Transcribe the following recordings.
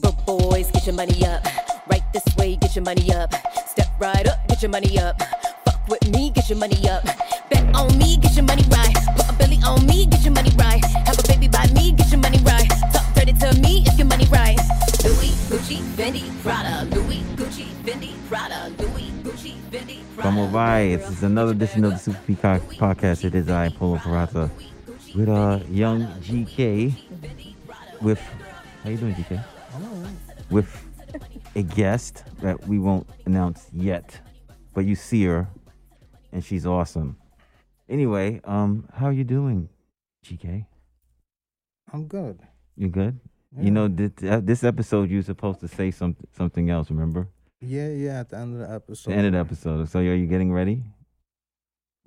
Broke boys, get your money up. Right this way, get your money up. Step right up, get your money up. Fuck with me, get your money up. Bet on me, get your money right. Put a belly on me, get your money right. Have a baby by me, get your money right. Talk dirty to me if your money right. Louis, Gucci, Fendi, Prada. Louis, Gucci, Fendi, Prada. Louis, Gucci, Fendi, Prada. Come by. It's another edition of the Super Peacock podcast. It is I, Polo Ferrata, with uh young GK. With how you doing, GK? With a guest that we won't announce yet, but you see her, and she's awesome. Anyway, um, how are you doing, GK? I'm good. You're good? Yeah. You know, this, uh, this episode you're supposed to say something something else. Remember? Yeah, yeah. At the end of the episode. the end of the episode. So are you getting ready?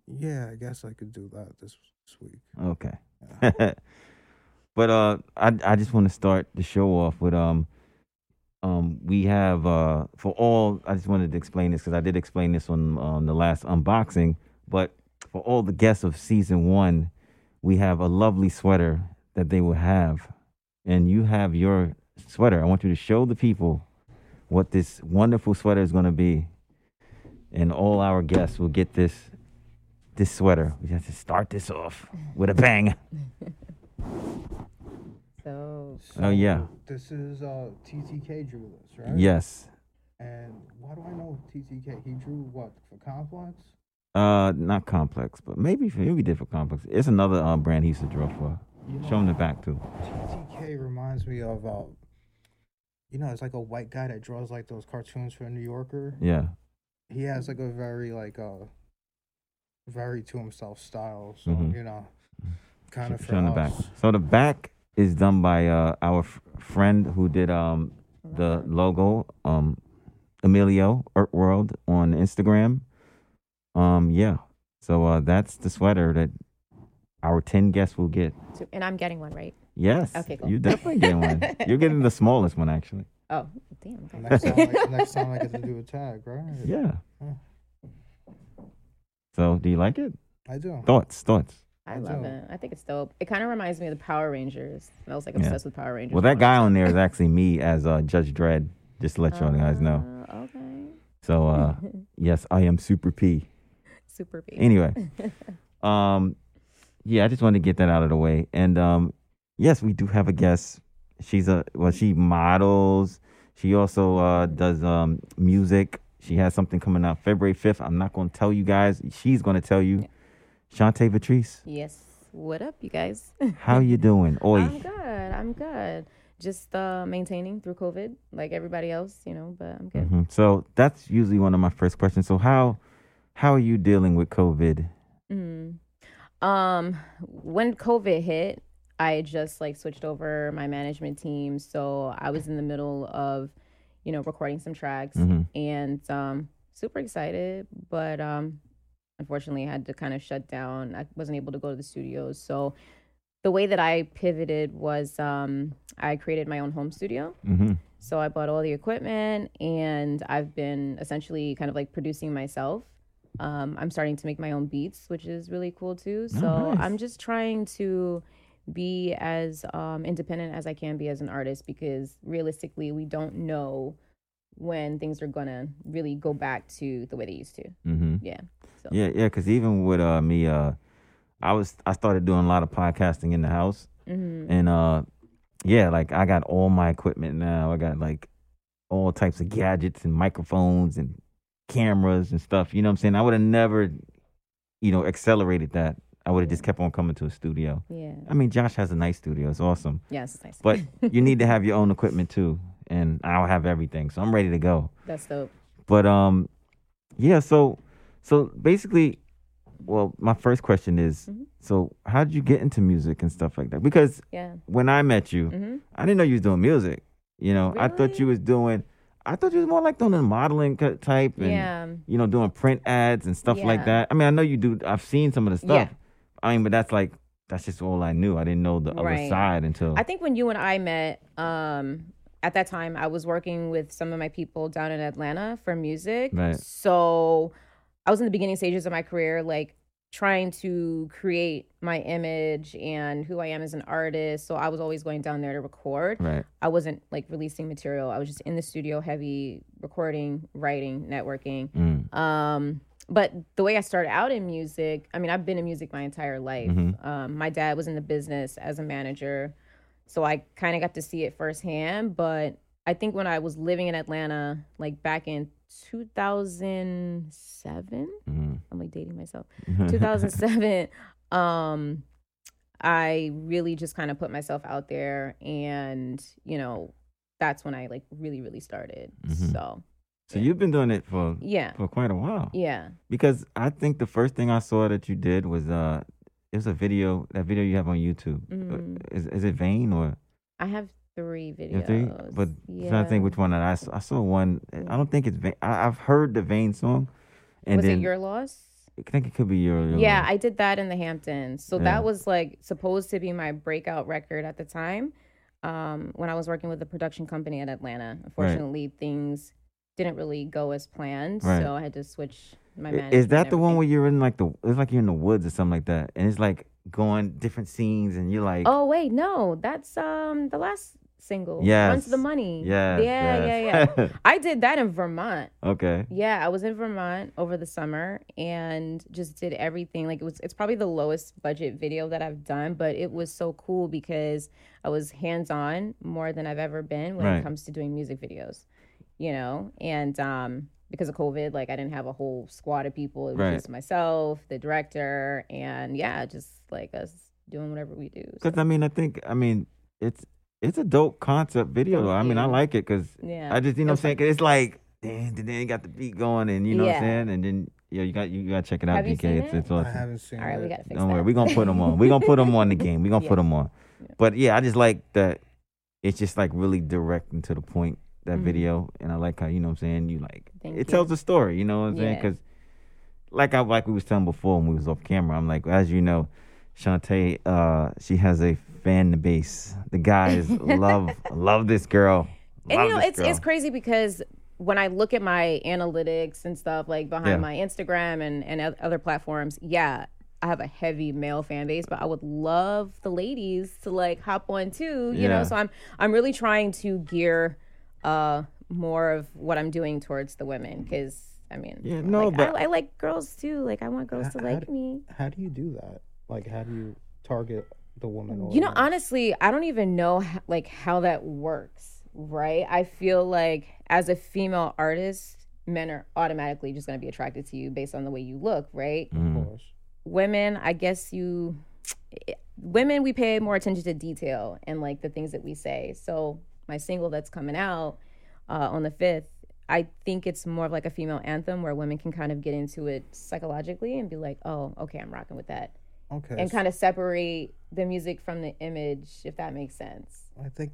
Yeah, I guess I could do that this, this week. Okay. Yeah. but uh I I just want to start the show off with um um we have uh for all I just wanted to explain this because I did explain this on on the last unboxing, but for all the guests of season one, we have a lovely sweater that they will have. And you have your sweater. I want you to show the people what this wonderful sweater is gonna be. And all our guests will get this this sweater. We have to start this off with a bang. So Oh, yeah. This is uh TTK drew this, right? Yes. And why do I know TTK? He drew what for Complex? Uh, not complex, but maybe for, maybe did for complex. It's another uh, brand he used to draw for. You know, Show him the back too. TTK reminds me of uh, you know, it's like a white guy that draws like those cartoons for a New Yorker. Yeah. He has like a very like uh very to himself style. So Mhm. you know, kind of Sh- Show him the back. So the back is done by uh, our f- friend who did um the logo um Emilio Art World on Instagram. Um yeah. So uh that's the sweater that our 10 guests will get. so- and I'm getting one, right? Yes. Okay, cool. You definitely get one. You're getting the smallest one actually. Oh, damn. Okay. Next time, I, next time I get to do a tag, right? Yeah. Yeah. So do you like it? I do. Thoughts, thoughts. I love it. I think it's dope. It kind of reminds me of the Power Rangers. I was like Yeah. obsessed with Power Rangers. Well, that guy on there is actually me as uh, Judge Dredd. Just to let you guys know. Uh, okay. So uh, yes, I am Super P. Super P. Anyway, um, yeah, I just wanted to get that out of the way. And um, yes, we do have a guest. She's a well, she models. She also uh, does um, music. She has something coming out February fifth. I'm not going to tell you guys. She's going to tell you. Chantae Vetrice, yes. What up, you guys? how you doing? Oi. I'm good. I'm good. Just uh, maintaining through COVID, like everybody else, you know. But I'm good. Mhm. So that's usually one of my first questions. So how how are you dealing with COVID? Mm. Um, when COVID hit, I just like switched over my management team. So I was in the middle of, you know, recording some tracks Mhm. and um, super excited. But um, unfortunately, I had to kind of shut down. I wasn't able to go to the studios. So the way that I pivoted was um, I created my own home studio. Mm-hmm. So I bought all the equipment and I've been essentially kind of like producing myself. Um, I'm starting to make my own beats, which is really cool too. So nice. I'm just trying to be as um, independent as I can be as an artist because realistically, we don't know when things are gonna really go back to the way they used to. Mm-hmm. Yeah. So Yeah, yeah. Because even with uh, me, uh, I was I started doing a lot of podcasting in the house, Mhm. and uh, yeah, like I got all my equipment now. I got like all types of gadgets and microphones and cameras and stuff. You know what I'm saying? I would have never, you know, accelerated that. I would have just kept on coming to a studio. yeah. I mean, Josh has a nice studio. It's awesome. Yes, it's nice. But you need to have your own equipment too, and I'll have everything. So I'm ready to go. That's dope. But um, yeah. So so basically, well, my first question is, Mhm. so how did you get into music and stuff like that? Because Yeah. when I met you, hmm I didn't know you was doing music. You know, I thought you was doing. I thought you was more like doing the modeling type and Yeah. you know doing print ads and stuff like that. I mean, I know you do. I've seen some of the stuff. Yeah. I mean, but that's like that's just all I knew. I didn't know the other side until. I think when you and I met, um, at that time, I was working with some of my people down in Atlanta for music. Right. So I was in the beginning stages of my career, like trying to create my image and who I am as an artist. So I was always going down there to record. Right. I wasn't like releasing material. I was just in the studio, heavy recording, writing, networking. Mm. Um, but the way I started out in music, I mean, I've been in music my entire life. Mhm. Um, my dad was in the business as a manager, so I kind of got to see it firsthand. But I think when I was living in Atlanta, like back in 2007, Mm. I'm like dating myself. 2007 um i really just kind of put myself out there and you know that's when i like really really started Mhm. so so you've been doing it for yeah for quite a while. yeah Because I think the first thing I saw that you did was uh, it was a video. That video you have on YouTube. Uh, Mhm. Is is it Vane or i have three videos three? But yeah. I'm trying to think which one that I saw. I saw one. I don't think it's Vane. I, I've heard the Vane song, and was then it your loss I think it could be your. your yeah i did that in the hamptons so Yeah. that was like supposed to be my breakout record at the time um when i was working with the production company in atlanta unfortunately things didn't really go as planned Right. so i had to switch my I- management Is that the one where you're in like the? It's like you're in the woods or something like that, and it's like going different scenes, and you're like, Oh wait, no, that's um the last single. Yeah. To the money. Yeah, yeah, yes. yeah. I did that in Vermont. okay. Yeah, I was in Vermont over the summer and just did everything. Like it was it's probably the lowest budget video that I've done, but it was so cool because I was hands-on more than I've ever been when Right. it comes to doing music videos. You know, and um because of COVID, like I didn't have a whole squad of people. It was Right. just myself, the director, and yeah, just like us doing whatever we do. So, Because I mean, I think I mean it's it's a dope concept video. though. I mean, I like it because yeah. I just you It know what I'm was saying 'Cause it's like damn, then you got the beat going, and you know what I'm saying, and then yeah, you got you got to check it out, Have you GK. seen It's, it? it's I haven't seen All right, it. we gotta fix Don't that. worry, we're gonna put them on. We're gonna put them on the game. We're gonna Yeah. put them on. Yeah. But yeah, I just like that. It's just like really direct and to the point that Mhm. video, and I like how you know what I'm saying. You like Thank it you. tells a story. You know what I'm saying? Because like I like we was telling before when we was off camera, I'm like as you know, Chantae, uh, she has a fan base. The guys love love this girl. and you know this it's it's crazy because when I look at my analytics and stuff like behind Yeah. my Instagram and and other platforms, yeah, I have a heavy male fan base, but I would love the ladies to like hop on too, you Yeah. know. So I'm I'm really trying to gear uh more of what I'm doing towards the women because I mean, Yeah, no, like, but- I, I like girls too. Like I want girls to How- like how me. How do you do that? Like, how do you target the woman? You know, audience? honestly, I don't even know h- like how that works, right? I feel like as a female artist, men are automatically just going to be attracted to you based on the way you look, right? Of Mm. course. Women, I guess you women we pay more attention to detail and like the things that we say. So, my single that's coming out uh, on the 5th, I think it's more of like a female anthem where women can kind of get into it psychologically and be like, "Oh, okay, I'm rocking with that." Okay. and kind of separate the music from the image, if that makes sense. I think.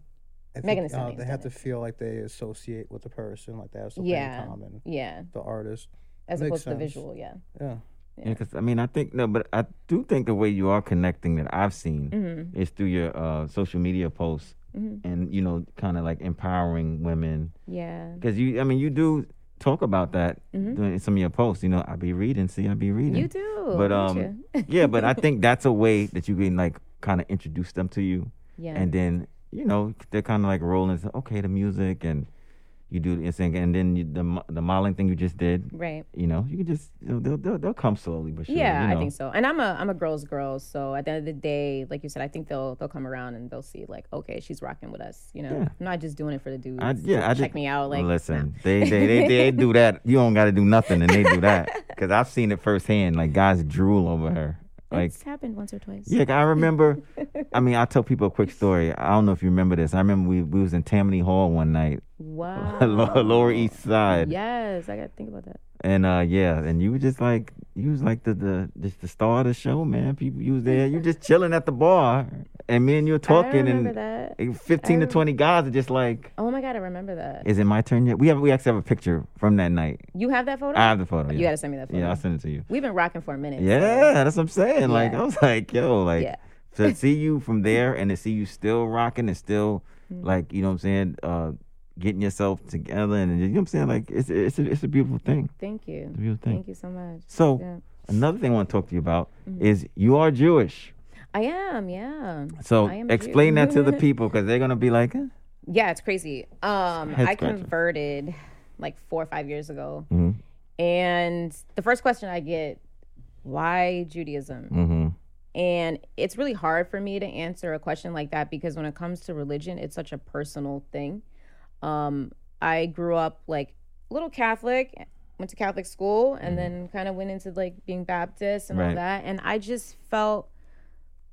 I Megan think uh, they done have to feel like they associate with the person, like they have something Yeah. in common. Yeah, The artist. as Makes opposed to the visual. Yeah. Yeah. Yeah, because I mean, I think no, but I do think the way you are connecting that I've seen Mm-hmm. is through your uh, social media posts Mhm. and you know, kind of like empowering women. Yeah. Because you, I mean, you do talk about that Mhm. during some of your posts. You know, I be reading, see, I be reading. You do. But, um, yeah, but I think that's a way that you can like kind of introduce them to you, yeah. and then you know they're kind of like rolling. So, okay, the music and you do the thing, and then you, the the modeling thing you just did. right. You know, you can just you know, they'll, they'll they'll come slowly but surely. yeah, you know? I think so. And I'm a I'm a girl's girl, so at the end of the day, like you said, I think they'll they'll come around and they'll see like, okay, she's rocking with us. You know, Yeah. I'm not just doing it for the dudes. I, yeah, I check just, me out. Like, listen, they, they they they do that. You don't got to do nothing, and they do that because I've seen it firsthand. Like guys drool over her. Like it's happened once or twice. yeah, I remember. I mean, I'll tell people a quick story. I don't know if you remember this. I remember we we was in Tammany Hall one night, Wow. Lower East Side, Yes, I got to think about that. and uh yeah, and you were just like you was like the the just the star of the show, man. People, you was there, you just chilling at the bar, and me and you were I talking, remember and that. fifteen to twenty guys are just like, Oh my god, I remember that. Is it my turn yet?" We have we actually have a picture from that night. You have that photo? I have the photo. You gotta send me that photo. yeah, I'll send it to you. We've been rocking for a minute. so- Yeah, that's what I'm saying. Like I was like, yo, like Yeah. to see you from there and to see you still rocking and still Mm-hmm. like you know what I'm saying, uh, getting yourself together and you know what I'm saying. Like it's it's a, it's a beautiful thing. Thank you. It's a beautiful thing. Thank you so much. So Yeah. another thing I want to talk to you about Mm-hmm. is you are Jewish. I am, yeah. So I am Jew. explain that to the people because they're gonna be like, eh? Yeah, it's crazy. Um, I converted like four or five years ago, Mhm. and the first question I get, why Judaism? mm-hmm. And it's really hard for me to answer a question like that because when it comes to religion, it's such a personal thing. Um, I grew up like a little Catholic, went to Catholic school, and then kind of went into like being Baptist and all that. And I just felt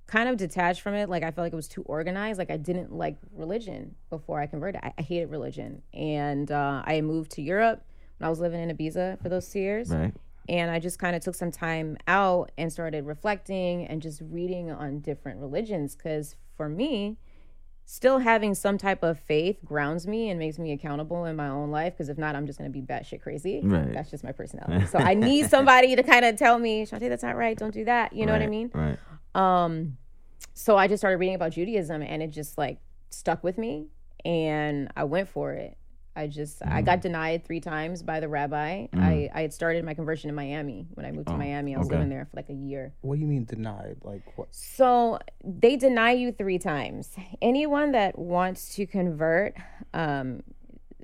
kind of detached from it. Like I felt like it was too organized. Like I didn't like religion before I converted. I, I hated religion. And uh, I moved to Europe when I was living in Ibiza for those two years right. and I just kind of took some time out and started reflecting and just reading on different religions because for me still having some type of faith grounds me and makes me accountable in my own life because if not I'm just going to be batshit crazy Right. that's just my personality so I need somebody to kind of tell me Chantae that's not right don't do that you know what I mean Right. um so I just started reading about Judaism and it just like stuck with me and I went for it. I just I Mm. got denied three times by the rabbi. I, I had started my conversion in Miami. When I moved to Oh, Miami, I was okay. living there for like a year. What do you mean denied? Like what? So they deny you three times. Anyone that wants to convert, um,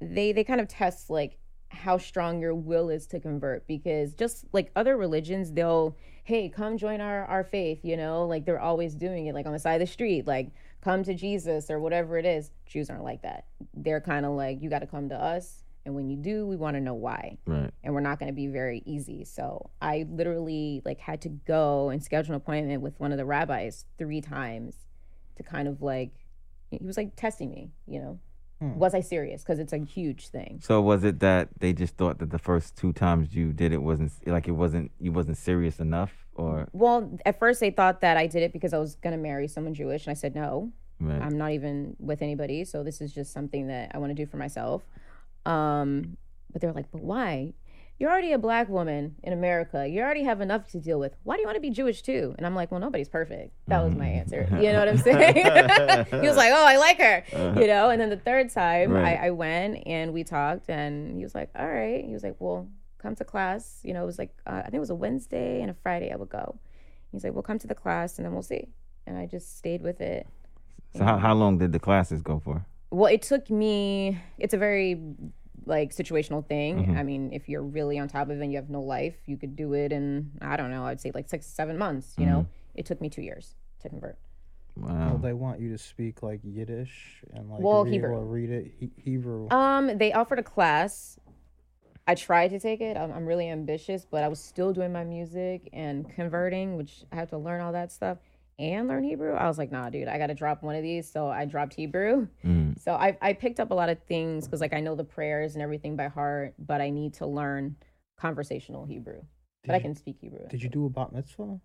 they they kind of test like how strong your will is to convert because just like other religions, they'll hey come join our our faith. You know, like they're always doing it like on the side of the street, like come to Jesus or whatever it is. Jews aren't like that. They're kind of like you got to come to us, and when you do, we want to know why Right. and we're not going to be very easy. So I literally like had to go and schedule an appointment with one of the rabbis three times to kind of like he was like testing me, you know. Hmm. Was I serious? Because it's a huge thing. So was it that they just thought that the first two times you did it wasn't like it wasn't you wasn't serious enough or Well, at first they thought that I did it because I was going to marry someone Jewish, and I said no. right? I'm not even with anybody, so this is just something that I want to do for myself. Um, but they're like, but why? You're already a black woman in America. You already have enough to deal with. Why do you want to be Jewish too? And I'm like, well, nobody's perfect. That was my answer. You know what I'm saying? he was like, oh, I like her. You know. And then the third time, Right. I, I went and we talked, and he was like, all right. He was like, well, come to class. You know, it was like uh, I think it was a Wednesday and a Friday. I would go. He's like, we'll come to the class, and then we'll see. And I just stayed with it. so how, how long did the classes go for? Well, it took me. It's a very like situational thing. I mean, if you're really on top of it and you have no life, you could do it in I don't know. I'd say like six, seven months. You know, it took me two years to convert. Well, Wow. they want you to speak like Yiddish and like Well, be Hebrew. able to read it he- Hebrew. Um, they offered a class. I tried to take it. I'm, I'm really ambitious, but I was still doing my music and converting, which I have to learn all that stuff and learn Hebrew. I was like, nah, dude, I got to drop one of these. So I dropped Hebrew. Mm. So I, I picked up a lot of things because like I know the prayers and everything by heart, but I need to learn conversational Hebrew. But I can speak Hebrew. Did you do a bat mitzvah?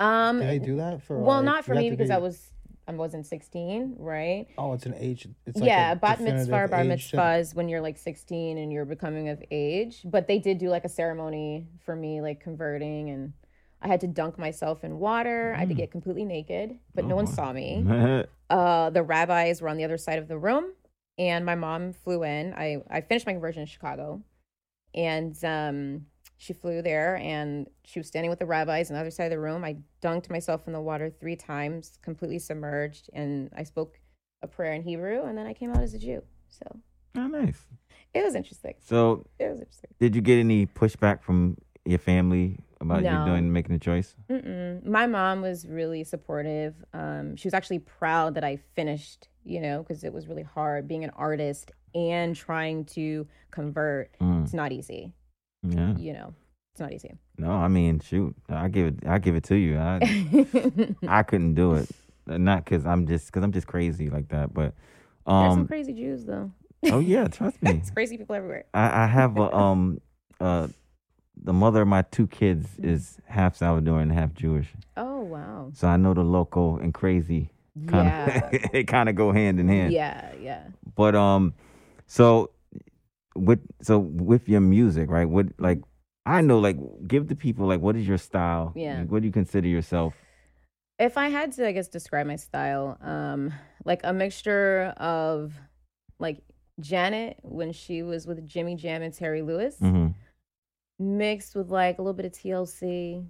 Um, Did they do that for? well, like, not for me because be- I was I wasn't 16, right? Oh, it's an age. It's like yeah, bat mitzvah bar mitzvah is when you're like 16 and you're becoming of age. But they did do like a ceremony for me, like converting, and I had to dunk myself in water. I had to Mm. get completely naked, but no one saw me. uh, the rabbis were on the other side of the room, and my mom flew in. I, I finished my conversion in Chicago, and um, she flew there, and she was standing with the rabbis on the other side of the room. I dunked myself in the water three times, completely submerged, and I spoke a prayer in Hebrew, and then I came out as a Jew. So oh, nice. it was interesting. So It was interesting. did you get any pushback from your family about No. you doing making the choice? Mm-mm. My mom was really supportive. Um, she was actually proud that I finished, you know, because it was really hard being an artist and trying to convert. Mm. It's not easy, Yeah. you know. It's not easy. No, I mean, shoot, I give it, I give it to you. I, I couldn't do it, not because I'm just, because I'm just crazy like that. But, There's some um, crazy Jews though. oh yeah, trust me. It's crazy people everywhere. I, I have a, um, uh, the mother of my two kids is half Salvadoran and half Jewish, Oh wow. so I know the local and crazy kind Yeah. of, it kind of go hand in hand. yeah, yeah. But um, so with so with your music, right? What like I know, like give the people like what is your style? Yeah. Like, what do you consider yourself? If I had to, I guess, describe my style, um, like a mixture of like Janet when she was with Jimmy Jam and Terry Lewis. hmm mixed with like a little bit of TLC,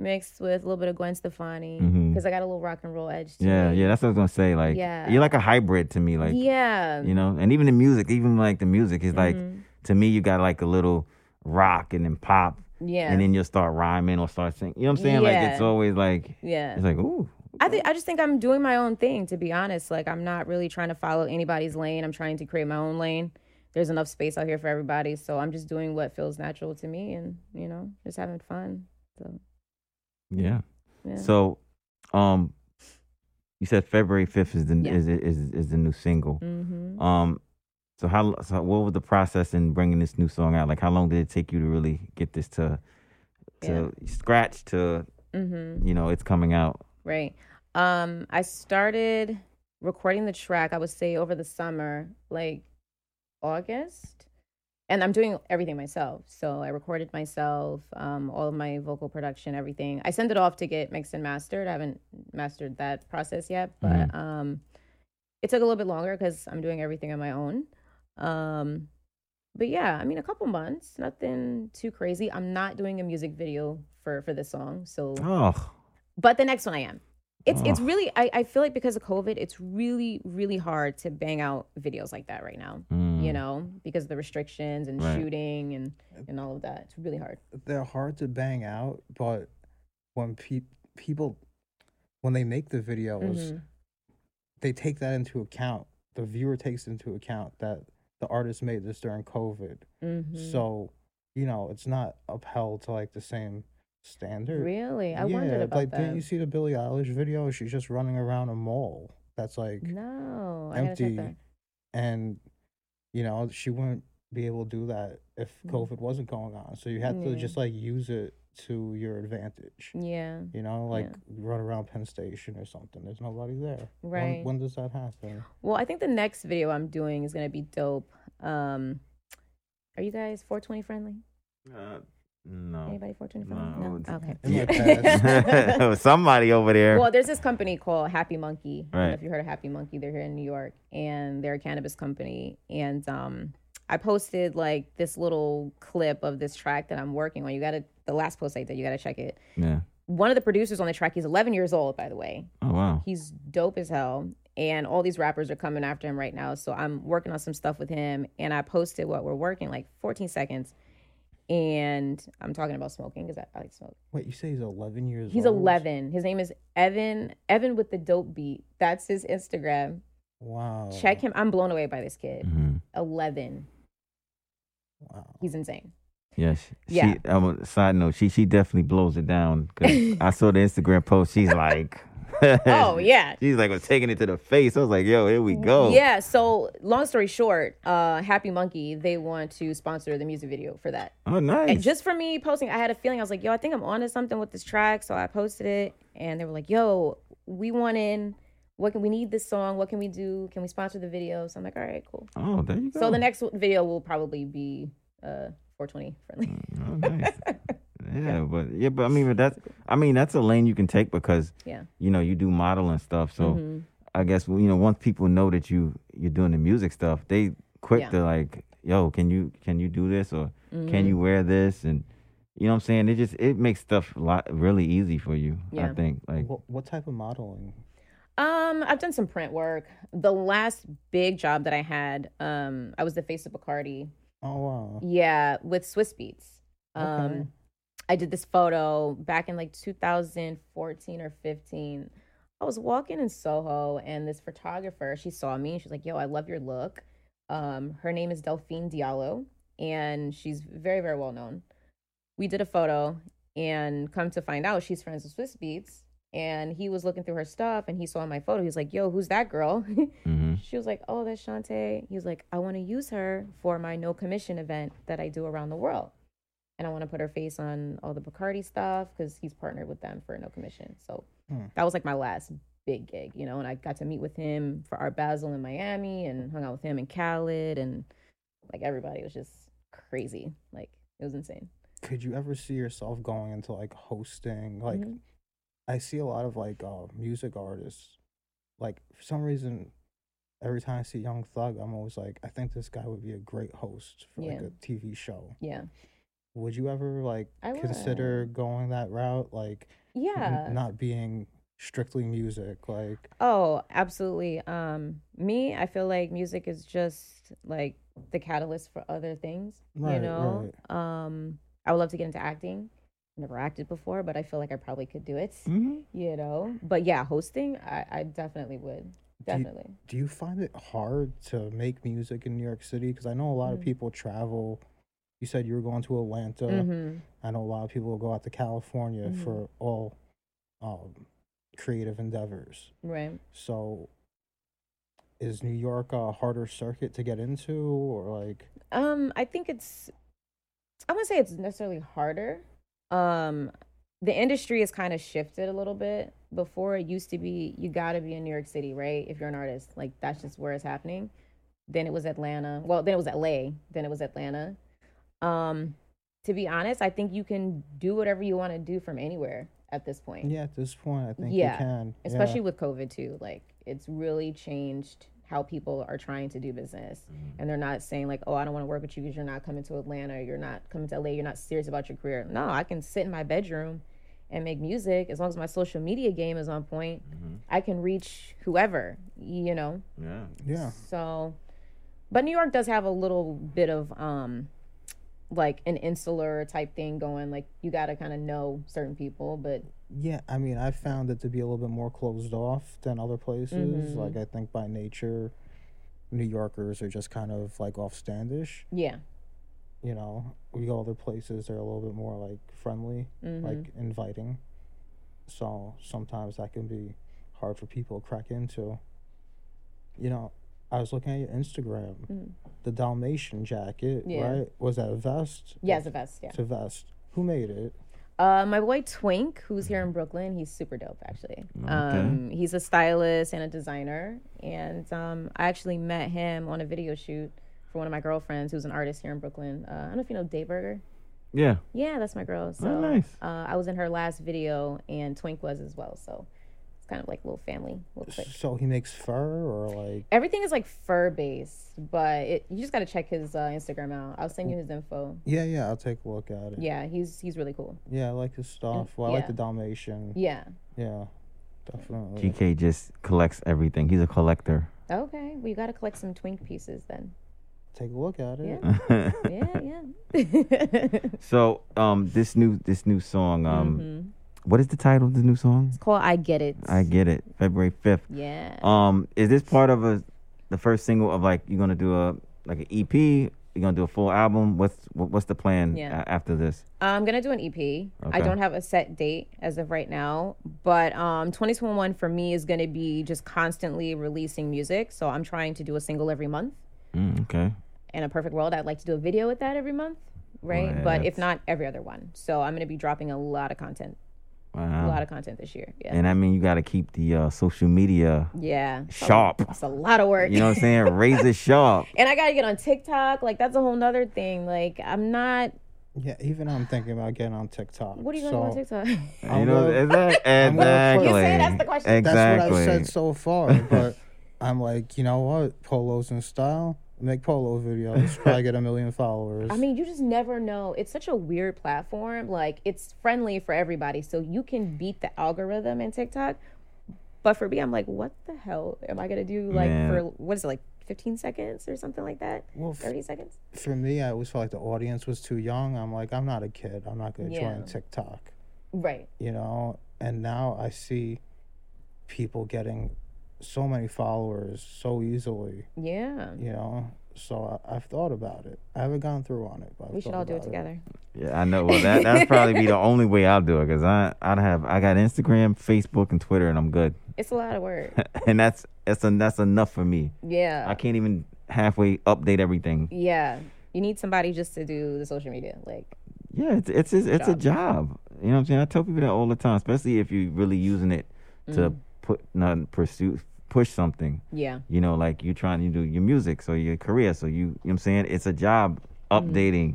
mixed with a little bit of Gwen Stefani because I got a little rock and roll edge. To Yeah, it. yeah, that's what I was gonna say. Like, Yeah. you're like a hybrid to me. Like, yeah. you know, and even the music, even like the music is like Mhm. to me, you got like a little rock and then pop, yeah. and then you'll start rhyming or start singing. You know what I'm saying? Like, it's always like yeah. it's like ooh. I think I just think I'm doing my own thing to be honest. Like I'm not really trying to follow anybody's lane. I'm trying to create my own lane. There's enough space out here for everybody, so I'm just doing what feels natural to me and, you know, just having fun. So, Yeah. yeah. So, um, you said February 5th is the Yeah. is, is is the new single. mhm. Um, so how so what was the process in bringing this new song out? Like, how long did it take you to really get this to to scratch to Mhm. you know it's coming out? Right. Um, I started recording the track, I would say over the summer, like August. And I'm doing everything myself. So I recorded myself, um, all of my vocal production, everything. I sent it off to get mixed and mastered. I haven't mastered that process yet, but um, it took a little bit longer because I'm doing everything on my own. Um, but yeah, I mean, a couple months, nothing too crazy. I'm not doing a music video for for this song, so Oh, but the next one I am. It's it's Oh. really I, I feel like because of COVID, it's really really hard to bang out videos like that right now. mm, You know, because of the restrictions and Right. shooting and and all of that. It's really hard. They're hard to bang out, but when pe- people when they make the videos, Mhm. they take that into account. The viewer takes into account that the artist made this during COVID. Mhm. So, you know, it's not upheld to like the same standard. really, I wondered about like that. didn't you see the Billie Eilish video? She's just running around a mall that's like no, I gotta check empty, that. and you know she wouldn't be able to do that if Mm. COVID wasn't going on. So you have to just like use it to your advantage. Yeah, You know, like Yeah. run around Penn Station or something. There's nobody there. When- Right. When, does that happen? Well, I think the next video I'm doing is gonna be dope. Um, are you guys 420 friendly? Uh, no. Anybody 420 friendly? No, No. Okay. In my past. Somebody over there. Well, there's this company called Happy Munkey. I don't know if you heard of Happy Munkey. They're here in New York, and they're a cannabis company. And um, I posted like this little clip of this track that I'm working on. You got to the last post I did. You got to check it. yeah. One of the producers on the track, he's 11 years old, by the way. Oh wow. He's dope as hell. And all these rappers are coming after him right now. So I'm working on some stuff with him. And I posted what we're working, like 14 seconds. And I'm talking about smoking because I, I like smoke. Wait, you say he's 11 years old? He's 11. His name is Evan. Evan with the dope beat. That's his Instagram. Wow. Check him. I'm blown away by this kid. hmm 11. Wow. He's insane. Yes. Yeah. She, um, side note, she she definitely blows it down. Cause I saw the Instagram post. She's like, Oh yeah. She's like was taking it to the face. I was like, yo, here we go. Yeah. So long story short, uh, Happy Munkey they want to sponsor the music video for that. Oh, nice. And just for me posting, I had a feeling I was like, yo, I think I'm onto something with this track. So I posted it, and they were like, yo, we want in. What can we need this song? What can we do? Can we sponsor the video? So I'm like, all right, cool. oh, there you go. So the next video will probably be uh 420 friendly. Oh, nice. yeah, but yeah, but I mean, but that's I mean that's a lane you can take because Yeah. you know you do modeling stuff. So Mhm. I guess you know once people know that you you're doing the music stuff, they quick Yeah. to like, yo, can you can you do this or Mm-hmm. can you wear this and you know what I'm saying? It just it makes stuff a lot really easy for you. Yeah. I think like What, what type of modeling? Um, I've done some print work. The last big job that I had, um, I was the face of Bacardi. Oh, wow. Yeah, with Swizz Beatz. Um, Okay. I did this photo back in like 2014 or 15. I was walking in Soho, and this photographer, she saw me, and she's like, "Yo, I love your look." Um, her name is Delphine Diallo, and she's very, very well known. We did a photo, and come to find out, she's friends with Swizz Beatz. And he was looking through her stuff, and he saw my photo. He's like, "Yo, who's that girl?" hmm She was like, "Oh, that's Chantae." He was like, "I want to use her for my no commission event that I do around the world, and I want to put her face on all the Bacardi stuff because he's partnered with them for no commission." So Hmm. that was like my last big gig, you know. And I got to meet with him for Art Basel in Miami, and hung out with him in Khaled, and like everybody was just crazy. Like it was insane. Could you ever see yourself going into like hosting? Like, Mhm. I see a lot of like uh, music artists. Like, for some reason, every time I see Young Thug, I'm always like, I think this guy would be a great host for like a TV show. Yeah. Would you ever like I consider going that route? Like, n- Yeah. not being strictly music. Like, Oh, absolutely. Um, me, I feel like music is just like the catalyst for other things. you Right, know, um, I would love to get into acting. Never acted before, but I feel like I probably could do it. Mhm. You know, but yeah, hosting, I, I definitely would. Do you- Definitely. do you find it hard to make music in New York City? Because I know a lot of Mhm. people travel. You said you were going to Atlanta. hmm I know a lot of people go out to California Mhm. for all um, creative endeavors. Right. So, is New York a harder circuit to get into, or like? Um, I think it's I wouldn't say it's necessarily harder. Um, the industry has kind of shifted a little bit. Before it used to be you got to be in New York City, right? If you're an artist, like that's just where it's happening. Then it was Atlanta. Well, then it was LA. Then it was Atlanta. Um, to be honest, I think you can do whatever you want to do from anywhere at this point Yeah, at this point, I think Yeah, you can. Yeah. especially with COVID too. Like it's really changed how people are trying to do business, and they're not saying like, "Oh, I don't want to work with you because you're not coming to Atlanta, you're not coming to LA, you're not serious about your career." No, I can sit in my bedroom and make music as long as my social media game is on point. I can reach whoever, you know. Yeah. Yeah. So, but New York does have a little bit of um, like an insular type thing going. Like you got to kind of know certain people, but Yeah, I mean, I found it to be a little bit more closed off than other places. Mhm. Like, I think by nature, New Yorkers are just kind of like offstandish. yeah. You know, we go other places, they're a little bit more like friendly, hmm like inviting. So sometimes that can be hard for people to crack into. You know, I was looking at your Instagram, Mhm. the Dalmatian jacket, Yeah. right? Was that a vest? yeah, it's a vest. Yeah. It's a vest. Who made it? Uh, my boy Twink, who's here in Brooklyn, he's super dope actually. Okay. Um, he's a stylist and a designer, and um, I actually met him on a video shoot for one of my girlfriends, who's an artist here in Brooklyn. Uh, I don't know if you know Dayburger. Yeah. Yeah, that's my girl. So Oh, nice. uh, I was in her last video, and Twink was as well. So it's kind of like little family, little clique. So he makes fur or like. Everything is like fur based, but it, you just got to check his uh, Instagram out. I'll send you his info. Yeah, yeah, I'll take a look at it. Yeah, he's he's really cool. Yeah, I like his stuff. Well, I like the Dalmatian. Yeah. Yeah, definitely. GK just collects everything. He's a collector. Okay. Well, you got to collect some Twink pieces then. Take a look at it. Yeah. Yeah, yeah. so, um, this new this new song, um, Mhm. What is the title of the new song? It's called I Get It. I get it. February fifth. Yeah. Um, is this part of a the first single of like you're gonna do a like an EP? You're gonna do a full album? What's what, what's the plan Yeah. a- after this? I'm gonna do an EP. I Okay. don't have a set date as of right now, but um, 2021 for me is gonna be just constantly releasing music. So I'm trying to do a single every month. Mm, okay. In a perfect world, I'd like to do a video with that every month, right? Well, but if that's- not, every other one. So I'm gonna be dropping a lot of content, Wow. a lot of content this year. Yeah. and I mean, you got to keep the uh, social media yeah. Sharp. It's a lot of work. You know what I'm saying? Razor sharp. and I gotta get on TikTok. Like that's a whole nother thing. Like I'm not. Yeah, even I'm thinking about getting on TikTok. What are you gonna do so on TikTok? I'm you know gonna- exactly. I'm gonna put- exactly. You say that's the question. That's what I've said so far. But I'm like, you know what? Polos in style. Make polo videos. Probably get a million followers. I mean, you just never know. It's such a weird platform. Like, it's friendly for everybody. So you can beat the algorithm in TikTok. But for me, I'm like, what the hell am I going to do? Like, Man. for what is it, like 15 seconds or something like that? well, f- 30 seconds? for me, I always felt like the audience was too young. I'm like, I'm not a kid. I'm not gonna Yeah. join TikTok. Right. You know. And now I see people getting so many followers so easily. Yeah. You know. So I, I've thought about it. I haven't gone through on it, but I've We should all do it about together. Yeah, I know. Well, that that'd probably be the only way I'll do it because I I have I got Instagram, Facebook, and Twitter, and I'm good. It's a lot of work. and that's that's a, that's enough for me. Yeah. I can't even halfway update everything. Yeah. You need somebody just to do the social media. Like, Yeah, it's it's it's, it's a job. You know what I'm saying? I tell people that all the time, especially if you're really using it to mm. Put not pursue push something. yeah. You know, like you're trying to do your music, so your career, so you, you know what I'm saying? It's a job updating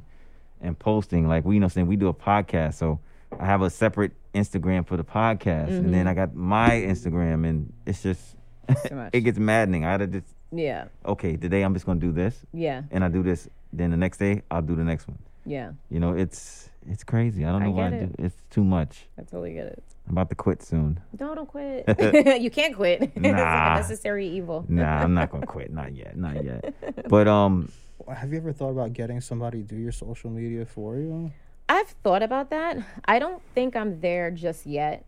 and posting. Like we you know saying we do a podcast, so I have a separate Instagram for the podcast, and then I got my Instagram, and it's just it gets maddening. I had to just Yeah. okay, today I'm just gonna do this, Yeah. and I do this. Then the next day I'll do the next one. Yeah, You know, it's it's crazy. I don't I know why I do. it. It's too much. I totally get it. I'm about to quit soon. No, don't quit. you can't quit. it's like a necessary evil. Nah, I'm not gonna quit. Not yet. Not yet. But um, Have you ever thought about getting somebody to do your social media for you? I've thought about that. I don't think I'm there just yet.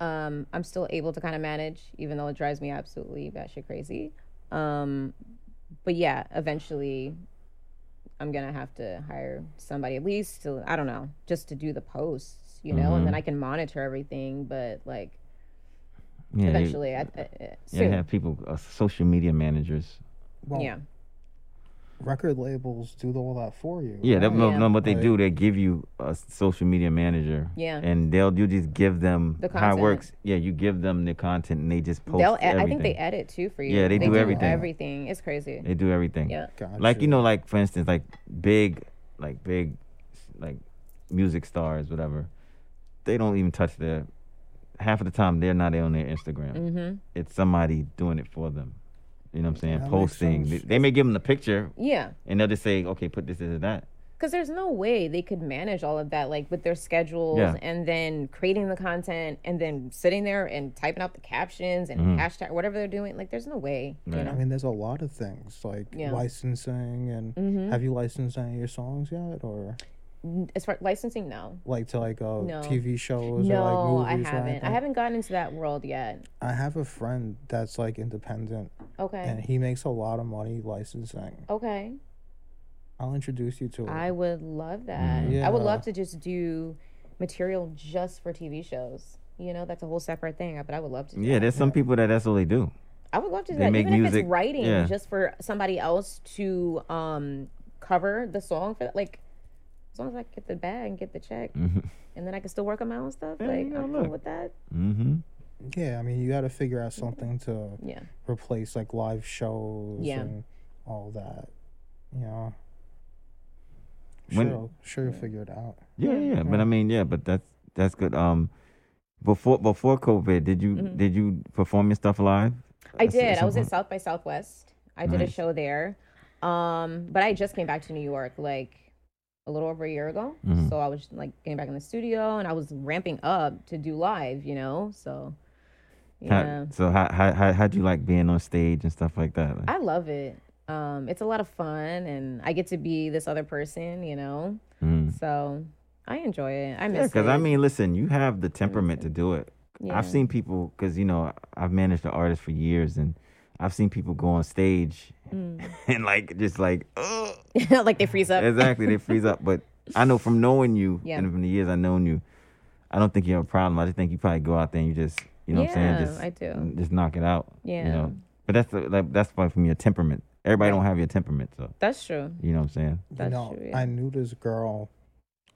Um, I'm still able to kind of manage, even though it drives me absolutely batshit crazy. Um, but yeah, eventually, I'm gonna have to hire somebody at least to I don't know, just to do the posts, you know, and then I can monitor everything. But like yeah, eventually, I, I, I- yeah, they soon. have people, uh, social media managers. Well, yeah, record labels do all that for you. Yeah, that, right? no, Yeah. no, what they Like- do, they give you a social media manager. Yeah. And they'll you just give them The how it content. works. Yeah, you give them the content and they just post they'll. ed- everything. I think they edit too for you. Yeah, they do everything. Everything. It's crazy. They do everything. Yeah. Like you know, like for instance, like big, like big, like music stars, whatever. They don't even touch their. Half of the time, they're not on their Instagram. Mm-hmm. It's somebody doing it for them. You know what I'm saying? That Posting. They, they may give them the picture, Yeah. and they'll just say, "Okay, put this, this, and that." Because there's no way they could manage all of that, like with their schedules Yeah. and then creating the content and then sitting there and typing out the captions and Mhm. hashtag whatever they're doing. Like, there's no way. You Right. I mean, there's a lot of things like Yeah. licensing and Mhm. have you licensed any of your songs yet, or As far licensing, no. like to like uh, No. TV shows No, or like I movies? or haven't. I haven't gotten into that world yet. I have a friend that's like independent, Okay. and he makes a lot of money licensing. Okay. I'll introduce you to him. I would love that. Mhm. I would love to just do material just for TV shows. You know, that's a whole separate thing, but I would love to do Yeah, that. there's some people that that's all they do. I would love to do They that, make even if music- it's writing yeah. just for somebody else to um cover the song for like as long as I get the bag and get the check, hmm and then I can still work on my own stuff. Yeah, like you I'm cool look. with that. hmm yeah, I mean, you got to figure out something to Yeah, replace like live shows Yeah. and all that. You know. When- Sure, sure, you'll figure it out. Yeah, yeah, but I mean, yeah, but that's that's good. Um, before before COVID, did you Mhm. did you perform your stuff live? I At at did. I was at point? South by Southwest. I did a show there, um, but I just came back to New York like a little over a year ago. Mhm. So I was like getting back in the studio, and I was ramping up to do live. You know, so How- yeah. so how how how how'd you like being on stage and stuff like that? Like, I love it. Um, it's a lot of fun, and I get to be this other person, you know. mm. So I enjoy it. I Yeah, miss because it. I mean, listen, you have the temperament to do it. yeah. I've seen people because you know I've managed an artist for years, and I've seen people go on stage Mm. and like just like Ugh. like they freeze up. exactly they freeze up. But I know from knowing you Yeah. and from the years I've known you, I don't think you have a problem. I just think you probably go out there and you just you know what I'm saying just I do. just knock it out. Yeah. You know, but that's the, like that's why from your temperament. Everybody Right. don't have your temperament, so That's true. you know what I'm saying. You That's know, true, yeah. I knew this girl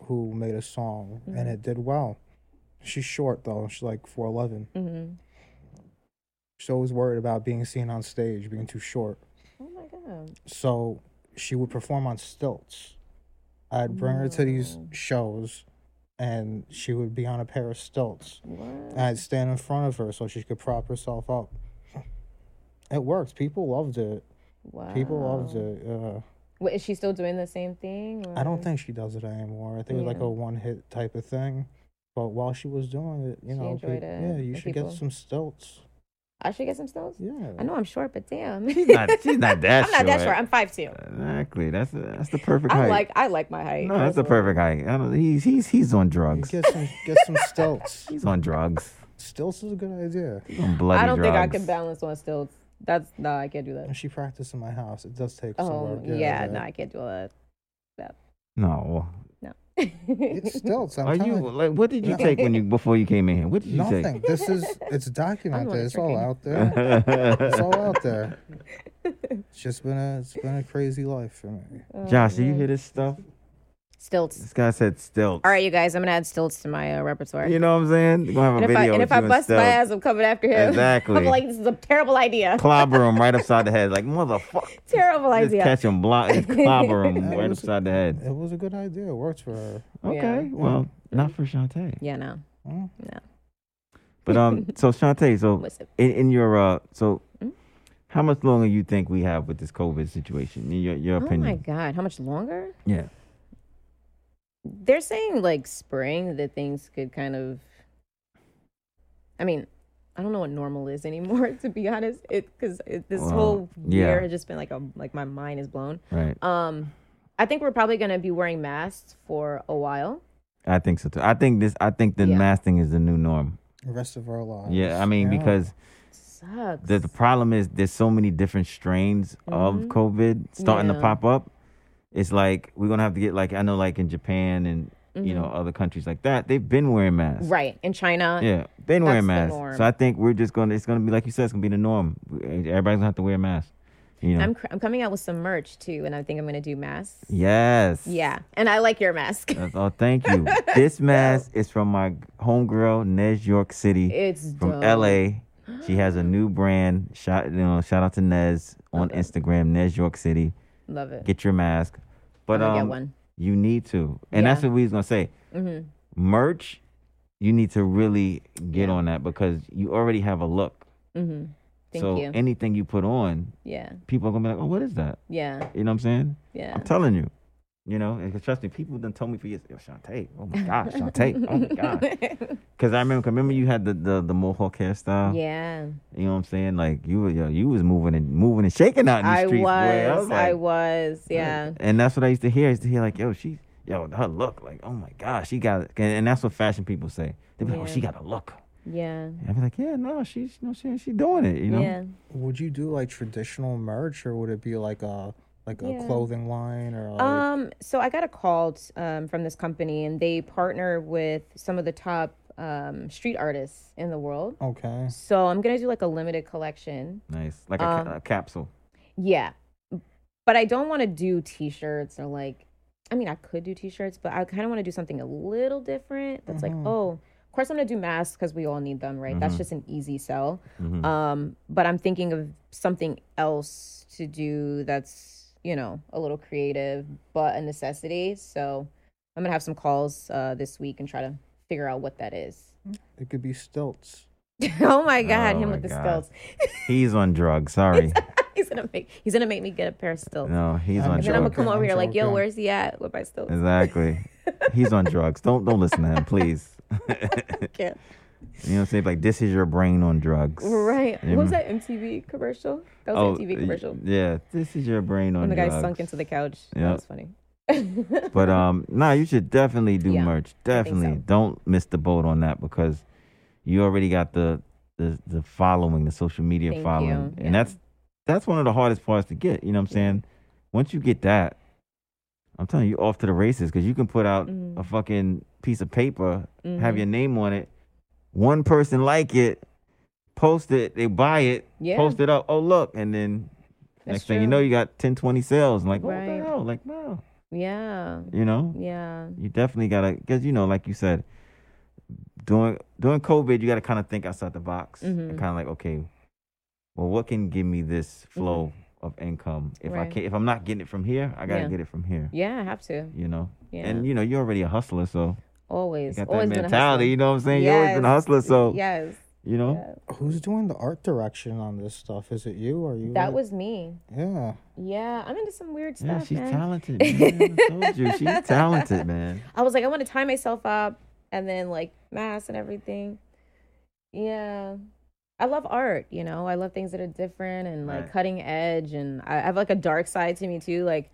who made a song Mhm. and it did well. She's short though. She's like four eleven. hmm She's always worried about being seen on stage, being too short. Oh my god. So she would perform on stilts. I'd bring her to these shows and she would be on a pair of stilts. What? I'd stand in front of her so she could prop herself up. It works. People loved it. wow. People loved it. Uh, Wait, is she still doing the same thing? I don't think she does it anymore. I think it was like Yeah. a one hit type of thing. But while she was doing it, you She know, enjoyed pe- it, yeah, you and should people- get some stilts. I should get some stilts. Yeah. I know I'm short, but damn. She's not. She's not that short. I'm not that short. short. I'm five two. Exactly. That's that's the perfect I height. like I like my height. no, that's the perfect height. I don't, he's he's he's on drugs. Get some get some stilts. He's on drugs. Stilts is a good idea. He's bloody drugs. I don't think I can balance on stilts. That's no, I can't do that. And she practiced in my house. It does take some Oh work. yeah, no, I can't do all that. No. It's stilts. I'm Are you like? What did you take when you before you came in here? What did you Nothing. take? This is it's documented. It's all out there. it's all out there. It's just been a it's been a crazy life for me. Josh, do you hear this stuff? Stilts. This guy said stilts. All right, you guys, I'm gonna add stilts to my uh, repertoire. You know what I'm saying? You're gonna have a and if I and with if I you in bust my ass, I'm coming after him. Exactly. I'm like, this is a terrible idea. Clobber him right upside the head, like motherfucker. terrible Just idea. catch him, block, just clobber him right was- upside the head. It was a good idea. It worked for her. Okay, Yeah. well, not for Chantae. Yeah, no. Hmm? But um, so Chantae, so in, in your uh, so Mm? how much longer you think we have with this COVID situation? In your your opinion? Oh my god, how much longer? Yeah. They're saying like spring that things could kind of. I mean, I don't know what normal is anymore. To be honest, it because this Well, whole yeah. year has just been like a like my mind is blown. Right. Um, I think we're probably gonna be wearing masks for a while. I think so too. I think this. I think the Yeah. mask thing is the new norm. The rest of our lives. Yeah. I mean, Yeah. because Sucks. the, the problem is there's so many different strains of Mhm. COVID starting to pop up. It's like we're gonna have to get like I know like in Japan and you know Mhm. other countries like that they've been wearing masks. right in China. Yeah, been wearing masks. So I think we're just gonna. It's gonna be like you said. It's gonna be the norm. Everybody's gonna have to wear a mask. You know. I'm cr- I'm coming out with some merch too, and I think I'm gonna do masks. yes. Yeah, and I like your mask. All. Thank you. this mask is from my homegirl, Nez York City. It's from dope. LA. She has a new brand. Shout you know, shout out to Nez on Okay. Instagram, Nez York City. Love it. Get your mask. But um, get one. you need to, and that's what we was gonna say. hmm Merch, you need to really get Yeah. on that because you already have a look. hmm Thank so you. anything you put on, yeah, people are gonna be like, "Oh, what is that?" yeah, You know what I'm saying? yeah. I'm telling you. You know, and 'cause trust me, people done told me for years, yo, Chantae, oh my gosh, Chantae, oh my god. Because I remember, 'cause remember you had the, the the mohawk hairstyle. yeah, You know what I'm saying? Like you were, yo, you was moving and moving and shaking out in the I streets. was, boy. I like, was, uh, yeah. And that's what I used to hear. I used to hear like, yo, she, yo, her look, like, oh my gosh, she got it. And, and that's what fashion people say. They be like, oh, she got a look. Yeah. And I be like, yeah, no, she's, no, she, she doing it. You know? Yeah. Would you do like traditional merch, or would it be like a like a Yeah. clothing line, or like Um, so I got a call um, from this company, and they partner with some of the top um, street artists in the world. okay, So I'm gonna do like a limited collection. Nice, like a, ca- Um, a capsule. Yeah, but I don't want to do T-shirts or like. I mean, I could do T-shirts, but I kind of want to do something a little different. That's like, Mhm. oh, of course I'm gonna do masks because we all need them, right? That's Mhm. just an easy sell. Mhm. Um, but I'm thinking of something else to do that's, you know, a little creative, but a necessity. So I'm gonna have some calls uh, this week and try to figure out what that is. it could be stilts. oh my god, Oh him my with the God. stilts. He's on drugs. Sorry. he's gonna make he's gonna make me get a pair of stilts. no, he's I'm on And then I'm gonna come over I'm here like, yo, where's he at with my stilts? Exactly. He's on drugs. Don't don't listen to him, please. you know what I'm saying? Like this is your brain on drugs. Right. Yeah. What was that MTV commercial? That was an MTV commercial. Yeah, this is your brain on When the guy sunk into the couch. Yeah. That was funny. But um, nah, you should definitely do Yeah, merch. Definitely, so. don't miss the boat on that because you already got the the the following, the social media Thank following, you, and yeah. that's that's one of the hardest parts to get. You know what I'm saying? Once you get that, I'm telling you, you're off to the races because you can put out Mhm. a fucking piece of paper, have Mhm. your name on it, one person like it, post it, they buy it, Yeah. post it up. Oh look, and then That's next thing you know, you got 10, 20 sales. And like, what Right. the hell? Like, wow, Yeah. you know. Yeah. You definitely gotta, because you know, like you said, during during COVID, you gotta kind of think outside the box and Mhm. kind of like, okay, well, what can give me this flow of income? If I can not if I'm not getting it from here, I gotta Yeah. get it from here. Yeah, I have to. You know, Yeah. and you know, you're already a hustler, so you always. got that always been a mentality. You know what I'm saying? You've always been a hustler, so yes. you know. Yeah. Who's doing the art direction on this stuff? Is it you or you? That like- was me. yeah. Yeah, I'm into some weird stuff. Yeah, stuff, she's man. talented. Man. I told you, she's talented, man. I was like, I want to tie myself up and then like mask and everything. Yeah. I love art, you know. I love things that are different and like Right. cutting edge and I I have like a dark side to me too. Like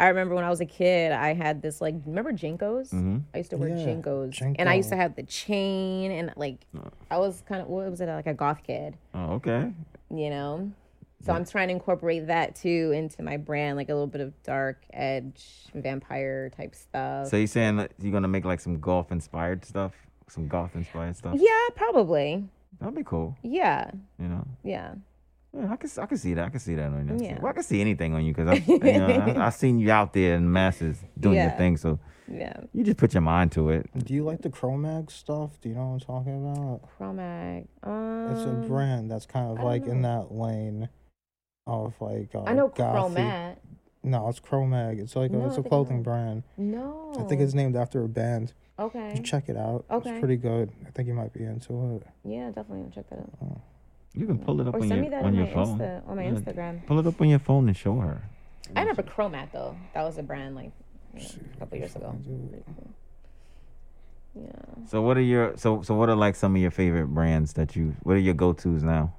I remember when I was a kid, I had this like remember JNCOs? hmm I used to wear Yeah, JNCOs. And I used to have the chain and like Oh. I was kind of what was it like a goth kid, Oh, okay. you know? So I'm trying to incorporate that too into my brand, like a little bit of dark edge, vampire type stuff. So you're saying that you're gonna make like some golf inspired stuff, some goth inspired stuff? yeah, probably. That'd be cool. Yeah, You know. yeah. Yeah, I can I can see that. I can see that on you. Yeah. Well, I can see anything on you because I, you know, I, I seen you out there in the masses doing your thing. So Yeah. you just put your mind to it. Do you like the Chromag stuff? Do you know what I'm talking about? Chromag. Um, It's a brand that's kind of don't like in that lane of like. Uh, I know gothy- Chromat. No, it's Chromag. It's like No, it's a clothing brand. No. I think it's named after a band. okay. You check it out. Okay. It's pretty good. I think you might be into it. Yeah, definitely check that out. You can pull it up Or on send your me that on on your my phone. Insta, on my Yeah. Instagram. Pull it up on your phone and show her. I remember Chromat though. That was a brand like you know, a couple years ago. Yeah. So what are your so so what are like some of your favorite brands that you what are your go tos now?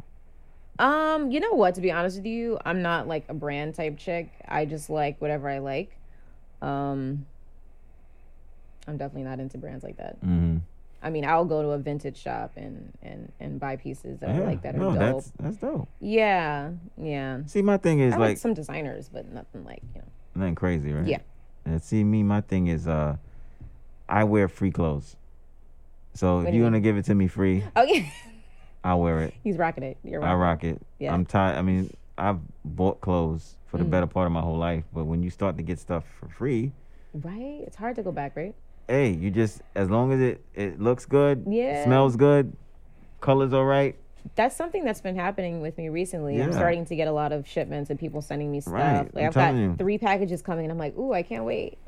Um, you know what? To be honest with you, I'm not like a brand type chick. I just like whatever I like. Um, I'm definitely not into brands like that. Mm-hmm. I mean, I'll go to a vintage shop and and and buy pieces that I Yeah, like that are no, dope. that's that's dope. Yeah, yeah. See, my thing is I like, like some designers, but nothing like you know. nothing crazy, right? Yeah. And see, me, my thing is uh, I wear free clothes. So What if do you you want to give it to me free, Oh yeah, I'll wear it. he's rocking it. You're right. I rocking. rock it. Yeah. I'm tired. I mean, I've bought clothes for the Mhm. better part of my whole life, but when you start to get stuff for free, Right? It's hard to go back, right? Hey, you just as long as it it looks good, Yeah. smells good, colors all right, That's something that's been happening with me recently. I'm starting to get a lot of shipments and people sending me stuff. Right, Like I'm I've got you. three packages coming, and I'm like, ooh, I can't wait.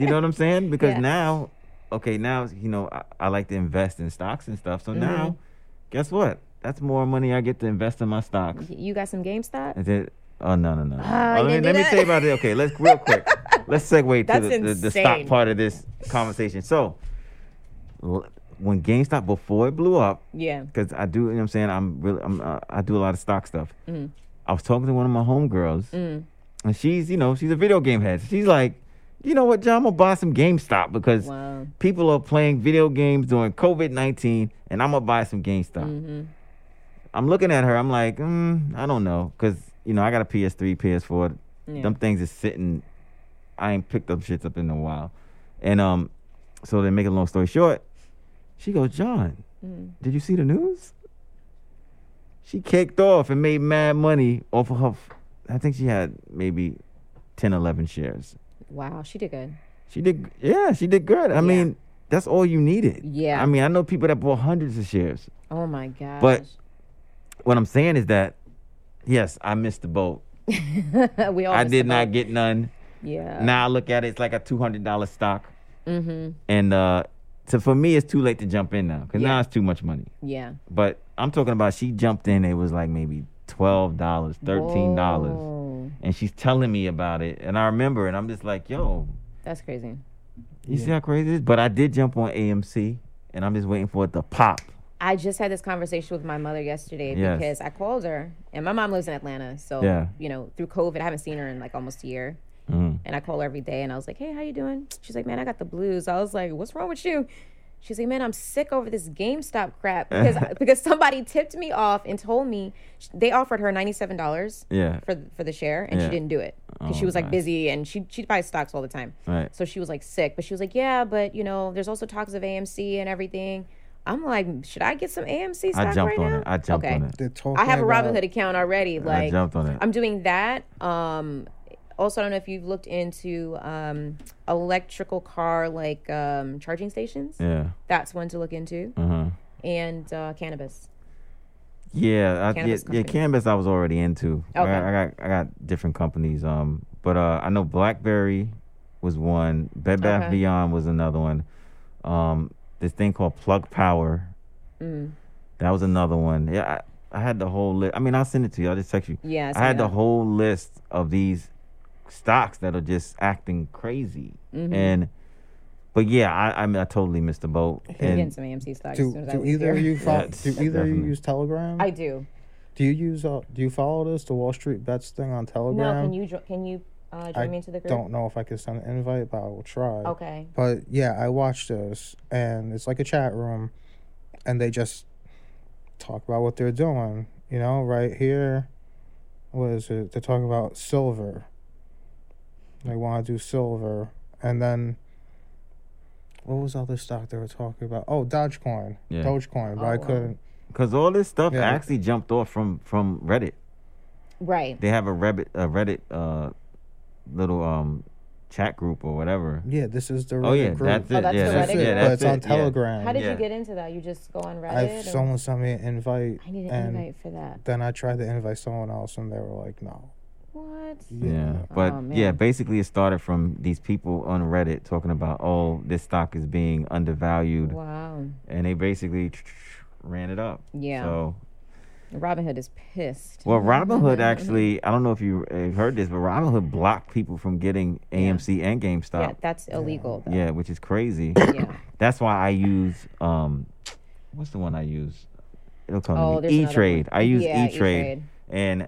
You know what I'm saying? Because Yeah. now, okay, now you know I, I like to invest in stocks and stuff. So Mm-hmm. now, guess what? That's more money I get to invest in my stocks. you got some GameStop? Is it? Oh no no no. no. Ah, Oh, let me, let me tell you about it. Okay, let's real quick. let's segue to the, the, the stock part of this conversation. So, when GameStop before it blew up, Yeah. because I do, you know what I'm saying? I'm really, I'm, uh, I do a lot of stock stuff. Mhm. I was talking to one of my homegirls, Mm. and she's, you know, she's a video game head. She's like, you know what, John, I'm gonna buy some GameStop because Wow. people are playing video games during COVID 19, and I'm gonna buy some GameStop. hmm I'm looking at her, I'm like, mm, I don't know, because, you know, I got a PS3, PS4. Yeah. Them things is sitting, I ain't picked up shits up in a while. And, um, so to make a long story short, she goes, John, Mm. did you see the news? She kicked off and made mad money off of her. I think she had maybe 10, 11 shares. Wow, she did good. She did, yeah, she did good. I mean, that's all you needed. Yeah. I mean, I know people that bought hundreds of shares. Oh my gosh. But- What I'm saying is that, yes, I missed the boat. we all I did not boat. get none. Yeah. Now I look at it, it's like a $200 stock. Mm-hmm. And uh, so for me, it's too late to jump in now because Yeah. now it's too much money. Yeah. But I'm talking about she jumped in, it was like maybe $12, $13. And she's telling me about it. And I remember and I'm just like, yo, That's crazy. you see how crazy it is? But I did jump on AMC and I'm just waiting for it to pop. I just had this conversation with my mother yesterday Yes. because I called her, and my mom lives in Atlanta, so Yeah. you know, through COVID, I haven't seen her in like almost a year. Mhm. And I call her every day, and I was like, "Hey, how you doing?" She's like, "Man, I got the blues." I was like, "What's wrong with you?" She's like, "Man, I'm sick over this GameStop crap because because somebody tipped me off and told me they offered her ninety seven dollars Yeah. for for the share, and Yeah. she didn't do it because she Oh, was like gosh. busy and she she buys stocks all the time. Right. So she was like sick, but she was like, "Yeah, but you know, there's also talks of AMC and everything." I'm like, should I get some AMC stock I jumped right on now? it. I jumped okay. on it. They're talking I have a about- Robinhood account already. Like, I Like jumped on it. I'm doing that. Um, also, I don't know if you've looked into um, electrical car like um, charging stations. Yeah. That's one to look into, Uh huh. and uh, cannabis. Yeah, I, yeah, Cannabis yeah. company. Cannabis, I was already into. I, Okay. got, I got, I got different companies. Um, but uh, I know BlackBerry was one. Bed Bath Okay. Beyond was another one. Um, this thing called Plug Power. Mm. That was another one. Yeah, I, I had the whole list. I mean, I'll send it to you. I'll just text you. Yeah, I send had me the whole list of these stocks that are just acting crazy. Mhm. And, but yeah, I, I mean, I totally missed the boat. I'm getting some AMC stocks. Do, as as do either of you follow? Yeah, do either of you use Telegram? I do. do you use? Uh, do you follow this the Wall Street Bets thing on Telegram? No, Telegram? can you can you uh, join I me into the group? Don't know if I can send an invite, but I will try. Okay. But yeah, I watched this, and it's like a chat room, and they just talk about what they're doing. You know, right here, what is it? They're talking about silver. They want to do silver, and then what was the other stock they were talking about? Oh, Dogecoin, Yeah. Dogecoin, but Oh, I couldn't. because all this stuff Yeah. actually jumped off from from Reddit. Right. they have a Reddit a Reddit uh little um chat group or whatever. Yeah, this is the Reddit Oh yeah, group. that's it. Oh, that's yeah, the that's Reddit it. group? Yeah, but that's it's on it. yeah. Telegram. How did Yeah. you get into that? You just go on Reddit. I've or- someone sent me an invite, I need an and invite for that. then I tried to invite someone else, and they were like, "No." What? Yeah, but Oh, yeah, man. basically it started from these people on Reddit talking about, oh, this stock is being undervalued, Wow. and they basically ran it up. Yeah. So Robinhood is pissed. Well, Robinhood actually, I don't know if you heard this, but Robinhood blocked people from getting AMC and GameStop. yeah, that's illegal. Though. Yeah, which is crazy. Yeah. That's why I use um, what's the one I use? It'll tell Oh, me there's E Trade. I use Yeah, E Trade, E-Trade. and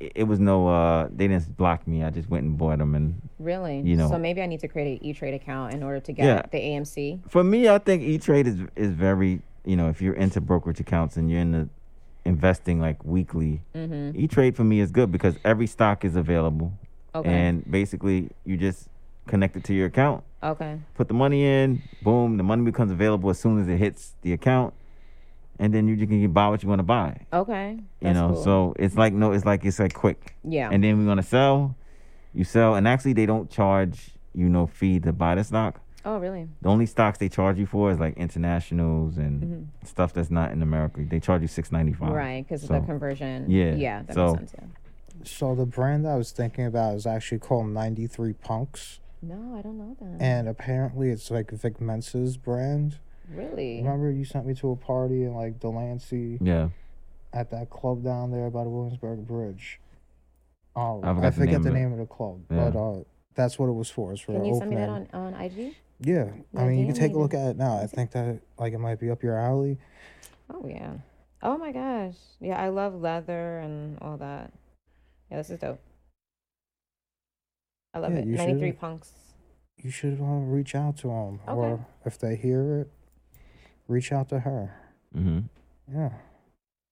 it, it was no. uh They didn't block me. I just went and bought them, and Really? You know. So maybe I need to create an E Trade account in order to get Yeah. the AMC. for me, I think E Trade is is very. You know, if you're into brokerage accounts and you're into investing like weekly, Mm-hmm. E Trade for me is good because every stock is available, Okay. and basically you just connect it to your account. okay. put the money in, boom, the money becomes available as soon as it hits the account, and then you can buy what you want to buy. Okay. That's You know, cool. so it's like no, it's like it's like quick, yeah. and then we're gonna sell, you sell, and actually they don't charge you no fee to buy the stock. Oh, really? The only stocks they charge you for is like internationals and Mhm. stuff that's not in America. They charge you six ninety five. Right, because So, of the conversion. yeah, Yeah, that so- makes sense. Yeah. So the brand I was thinking about is actually called 93 Punks, No, I don't know that. and apparently it's like Vic Mensa's brand. really? Remember you sent me to a party in like Delancey Yeah, at that club down there by the Williamsburg Bridge. Oh, I I, forgot the forget name the of it. name of the club, Yeah. but uh, that's what it was for. It's for Can you send me that on, on IG? Yeah, Yeah, I mean you can take a look at it now. I think that like it might be up your alley. Oh, yeah. Oh, my gosh. Yeah, I love leather and all that. Yeah, this is dope. I love Yeah, it. 93 punks. You should uh, reach out to them, Okay. or if they hear it, reach out to her. hmm Yeah,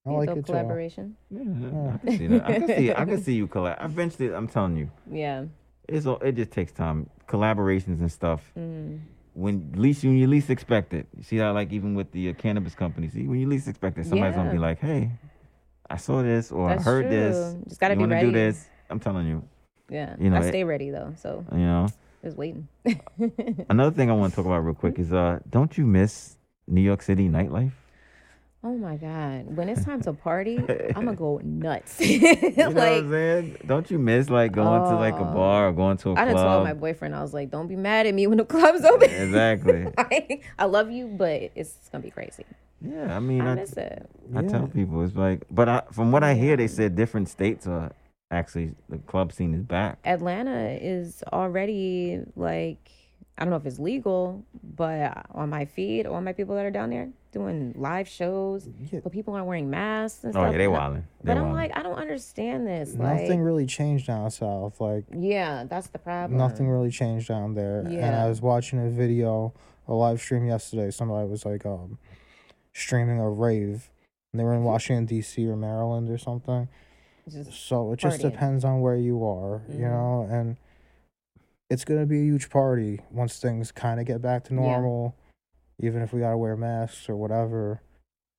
I Be a like dope it too. collaboration. yeah, I can see that. I can see. I can see you collab. Eventually, I'm telling you, Yeah. It's all, it just takes time. Collaborations and stuff. Mm. when least when you least expect it. You see how like even with the uh, cannabis companies, see when you least expect it, somebody's gonna be like, "Hey, I saw this or That's I heard this. Just gotta you be ready. do this?" I'm telling you. Yeah. You know, I it- stay ready, though. So You know. just waiting. Another thing I want to talk about real quick is uh, don't you miss New York City nightlife? Oh my god! When it's time to party, I'm gonna go nuts. You know what I'm like saying? Don't you miss like going to like a Oh. bar or going to a oh. I done club? told my boyfriend, I was like, "Don't be mad at me when the club's open." Exactly. I, I love you, but it's gonna be crazy. yeah, I mean, I I, miss it. I Yeah. tell people it's like, but I, from what I hear, they said different states are actually the club scene is back. Atlanta is already like I don't know if it's legal, but on my feed, all my people that are down there doing live shows, Yeah. but people aren't wearing masks and Oh stuff. yeah, they I- wilding. They But I'm wilding. like, I don't understand this. Nothing Like, really changed down south. Like yeah, that's the problem. nothing really changed down there. And I was watching a video, a live stream yesterday. Somebody was like um streaming a rave. And they were in Washington D.C. or Maryland or something. Just So it just Partying. depends on where you are, you Mhm. know, and it's gonna be a huge party once things kind of get back to Yeah. normal, even if we gotta wear masks or whatever.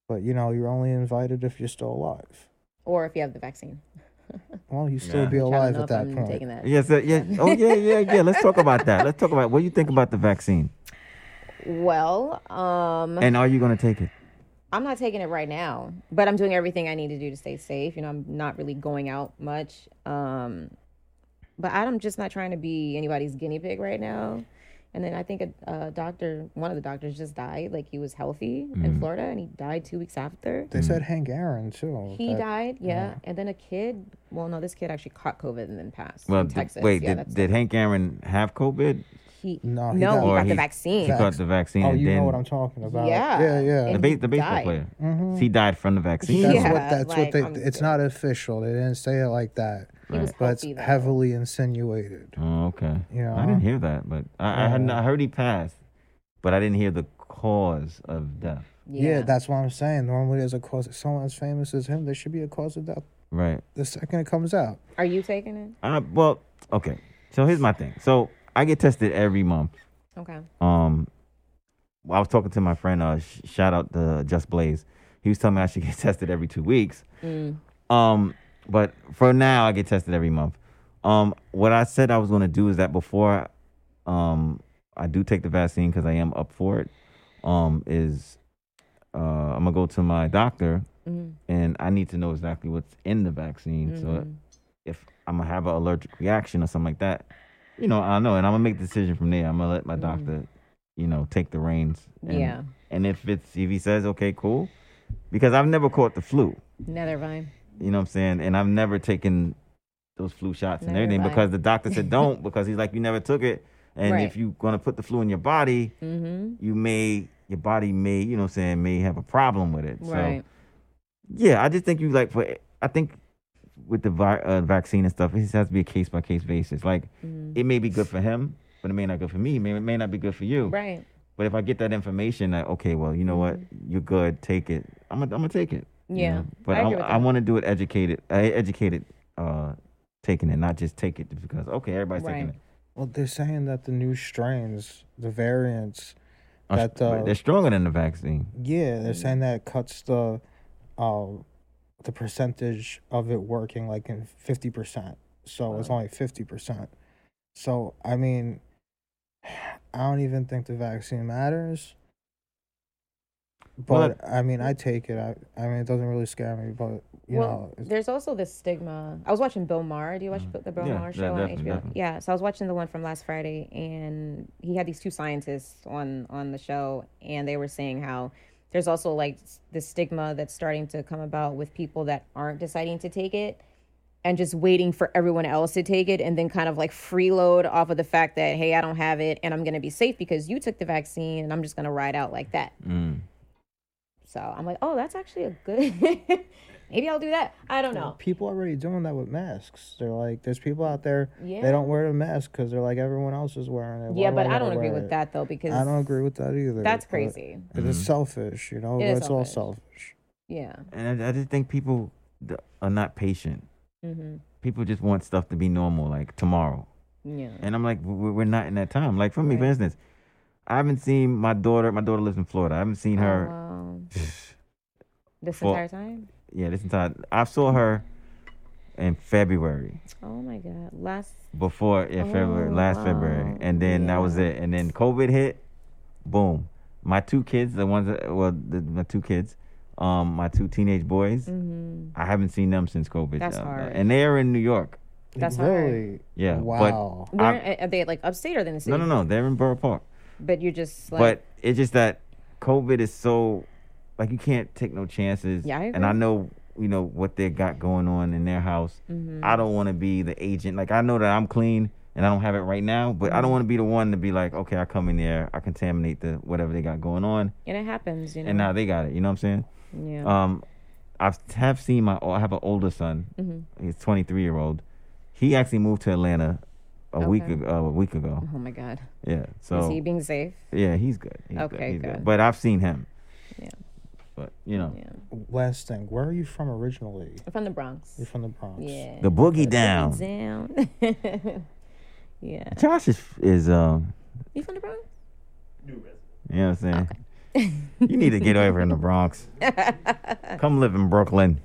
But you know, you're only invited if you're still alive. or if you have the vaccine. Well, you still Yeah. be Which I don't alive know at that I'm point. taking that. Yes, uh, yeah. Oh, yeah, yeah, yeah. Let's talk about that. Let's talk about what do you think about the vaccine, Well, um, and are you going to take it? I'm not taking it right now, but I'm doing everything I need to do to stay safe. You know, I'm not really going out much. Um, but I'm just not trying to be anybody's guinea pig right now. And then I think a, a doctor, one of the doctors just died. Like he was healthy Mm. in Florida and he died two weeks after. They said Hank Aaron too. He that- died, yeah. And then a kid, well, no, this kid actually caught COVID and then passed. Well, in did- Texas. wait, yeah, did, did Hank Aaron have COVID? he, No, he no, got- he got he- the vaccine. He got the vaccine, Oh, you then know what I'm talking about. Yeah. yeah, yeah. the, ba- the baseball died. player. Mhm. He died from the vaccine. That's Yeah, what that's like, what they. I'm It's not official. They didn't say it like that, He was but it's healthy, heavily insinuated. Oh, okay. You I didn't hear that, but I, I had Yeah. I heard he passed, but I didn't hear the cause of death. Yeah. that's what I'm saying. Normally, there's a cause. If someone as famous as him, there should be a cause of death Right. the second it comes out. Are you taking it? Uh, well, okay. So here's my thing. So I get tested every month. Okay. Um, I was talking to my friend. Uh, sh- shout out to Just Blaze. He was telling me I should get tested every two weeks. Mm. Um, but for now, I get tested every month. Um, what I said I was going to do is that before, um, I do take the vaccine because I am up for it. Um, is uh, I'm gonna go to my doctor Mm. and I need to know exactly what's in the vaccine. So Mhm. if I'm gonna have an allergic reaction or something like that, you know, I know, and I'm gonna make the decision from there. I'm gonna let my Mhm. doctor, you know, take the reins. And, Yeah. And if it's if he says okay, cool, because I've never caught the flu. Nethervine. You know what I'm saying? And I've never taken those flu shots and Never everything because the doctor said don't because he's like you never took it, and Right. if you're gonna put the flu in your body, Mm-hmm. you may your body may you know what I'm saying may have a problem with it. Right. So yeah, I just think you like for I think with the vi- uh, vaccine and stuff, it just has to be a case by case basis. Like Mhm. it may be good for him, but it may not good for me. It may, it may not be good for you. Right. But if I get that information, that okay, well, you know what, you're good, take it. I'm gonna, I'm gonna take it. You. Yeah, know? But I I, I want to do it educated, uh, educated, uh, taking it, not just take it because okay, everybody's taking it. Well, they're saying that the new strains, the variants, Uh, That, uh, they're stronger than the vaccine. yeah, Mm. they're saying that it cuts the, uh, the percentage of it working like in fifty percent. So it's only fifty percent. So I mean, I don't even think the vaccine matters. Well, But I mean, I take it. I I mean, it doesn't really scare me. But you well, know, it's- there's also this stigma. I was watching Bill Maher. Do you watch the Bill Yeah, Maher yeah, show on definitely, HBO? definitely. Yeah. So I was watching the one from last Friday, and he had these two scientists on on the show, and they were saying how there's also like s- this stigma that's starting to come about with people that aren't deciding to take it and just waiting for everyone else to take it and then kind of like freeload off of the fact that hey i don't have it and i'm going to be safe because you took the vaccine and i'm just going to ride out like that Mm. So i'm like oh that's actually a good maybe i'll do that i don't know people already doing that with masks. They're like, there's people out there. Yeah. They don't wear the mask because they're like everyone else is wearing it. Why yeah do but i gotta don't agree with it? that though because I don't agree with that either. that's but crazy It is selfish, you know. It but is it's all selfish. selfish. yeah And I, I just think people are not patient. hmm People just want stuff to be normal, like tomorrow. yeah And I'm like, we- we're not in that time. Like for me, for instance, I haven't seen my daughter. My daughter lives in Florida. I haven't seen Oh, her. wow. this For- entire time Yeah, this entire. I saw her in February. oh my god last Before yeah, February, Oh, last February, and then that was it. And then COVID hit. Boom. My two kids, the ones that well, the, my two kids, um, my two teenage boys. hmm I haven't seen them since COVID. That's hard. And they're in New York. That's hard. really. Yeah. Wow. But Where, are they like upstate or in the city no, no, no. They're in Borough Park. But you're just like but it's just that COVID is so like you can't take no chances. Yeah, I and I know you know what they got going on in their house. Mhm. I don't want to be the agent. Like I know that I'm clean and I don't have it right now, but I don't Mm-hmm. want to be the one to be like, okay, I come in there, I contaminate the whatever they got going on, and it happens you know and now they got it. You know what I'm saying? yeah Um, I have seen my. I have an older son. hmm He's 23 year old. He actually moved to Atlanta a week Okay. ago. a week ago. oh my god Yeah. So is he being safe yeah, he's good. He's Okay, He's good. But I've seen him. Yeah. But you know, yeah Last thing, where are you from originally? I'm from the bronx You're from the Bronx. yeah the boogie Boogie down. down yeah Josh is is um. you from the bronx New resident. You know what I'm saying? you need to get over in the Bronx. Come live in Brooklyn.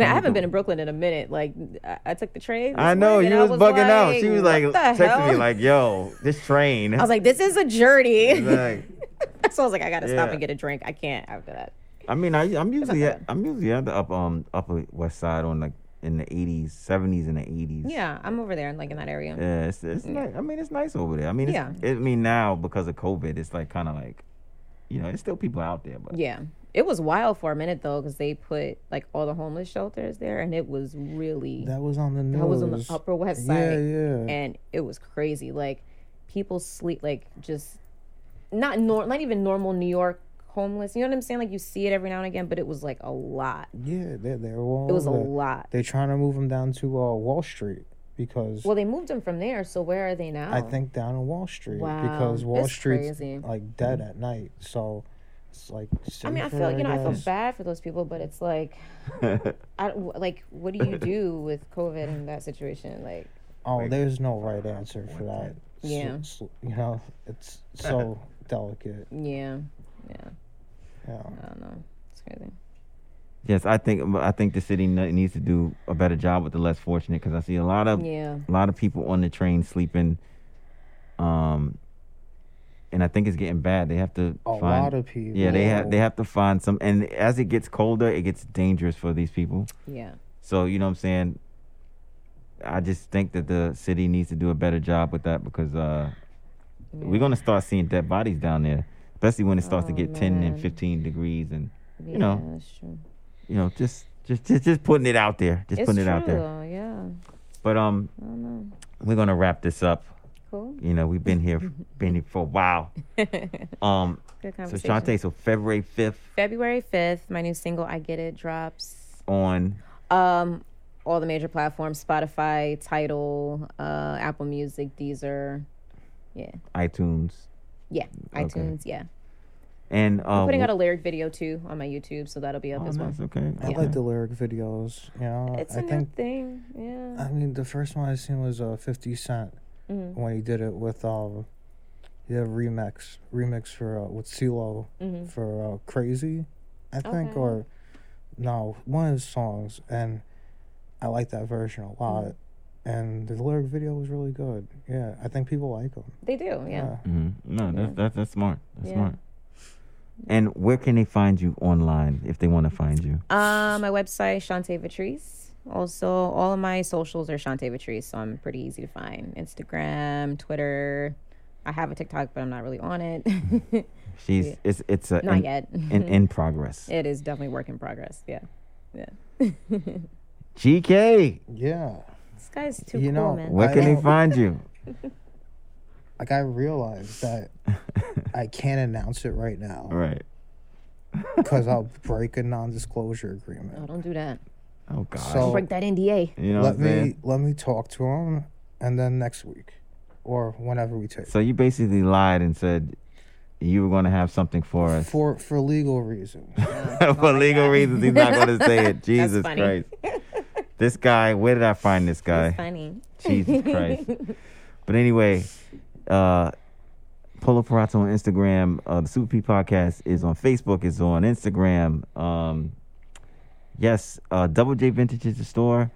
Man, I haven't been in Brooklyn in a minute. Like, I, I took the train. I know you I was, bugging out. She was like texting me like, "Yo, this train." I was like, "This is a journey." Like, so I was like, "I gotta stop and get a drink. I can't after that." I mean, I, I'm usually at, I'm usually at the up um upper west side on like in the 80s, 70s, and the 80s. Yeah, I'm over there, like in that area. Yeah, it's, it's nice. I mean, it's nice over there. I mean, it's, Yeah. it, I mean now because of COVID, it's like kind of like, you know, there's still people out there, but Yeah. It was wild for a minute though, because they put like all the homeless shelters there, and it was really That was on the news. that was on the Upper West Side, Yeah, yeah. and it was crazy. Like people sleep like just not nor not even normal New York homeless. You know what I'm saying? Like you see it every now and again, but it was like a lot. yeah, they they were all It was a lot. They're trying to move them down to uh, Wall Street because Well, they moved them from there, so where are they now? I think down on Wall Street Wow, because Wall that's Street's crazy. like dead at night. So it's like. I mean, I safer, feel you know I feel bad for those people, but it's like, I don't- like what do you do with COVID in that situation? Like, Oh, there's no right answer for that. S- Yeah. s- you know, it's so delicate. yeah, yeah, Yeah. I don't know. It's crazy. yes, I think I think the city needs to do a better job with the less fortunate because I see a lot of Yeah, a lot of people on the train sleeping. Um, and I think it's getting bad. They have to find A find. lot of people. yeah, they have they have to find some. And as it gets colder, it gets dangerous for these people. yeah, So you know what I'm saying. I just think that the city needs to do a better job with that because uh, we're gonna start seeing dead bodies down there, especially when it starts to Oh, get 10 and 15 degrees and yeah. know. that's true. you know, just just just just putting it out there, just it's putting it true. out there. though, Yeah. But um, I don't know. we're gonna wrap this up. Cool. You know, we've been here, been here for a while. Um, Good so conversation. Chantae, so February fifth February 5th, my new single I Get It drops. on Um all the major platforms, Spotify, Tidal, uh Apple Music, Deezer. Yeah. iTunes, Yeah. Okay. iTunes, yeah. and uh, I'm putting out a lyric video too on my YouTube, so that'll be up oh, as well. nice, okay. I okay. like the lyric videos. You know, It's I a new thing. Yeah. I mean, the first one I seen was uh, Fifty Cent Mhm. when he did it with um, he did a remix remix for uh, with CeeLo Mhm. for uh, Crazy, I think, Okay. or no, one of his songs, and I like that version a lot. Mm-hmm. And the lyric video was really good. Yeah, I think people like them. They do, yeah. Mhm. No, that's, that's that's smart. That's Yeah. smart. And where can they find you online if they want to find you? Uh, my website, Chantae Vetrice. Also, all of my socials are Chantae Vetrice, so I'm pretty easy to find. Instagram, Twitter. I have a TikTok, but I'm not really on it. She's Yeah. it's it's a not in, yet. in in progress. it is definitely work in progress. Yeah. Yeah. GK, Yeah, This guy's too You cool, know, man. where I can they know. find you? like I realized that I can't announce it right now right. because I'll break a non-disclosure agreement. Oh, don't do that. Oh God. So- Break that NDA. you know let what saying? me let me talk to him, and then next week, or whenever we take. So you basically lied and said you were going to have something for us. For for legal reasons. for legal reasons, he's not going to say it. Jesus funny. Christ. This guy, where did I find this guy? It's funny. Jesus Christ. But anyway, uh Polo Parazzo on Instagram. Uh, the Super P podcast is on Facebook, is on Instagram. Um, yes, uh, Double J Vintage is the store.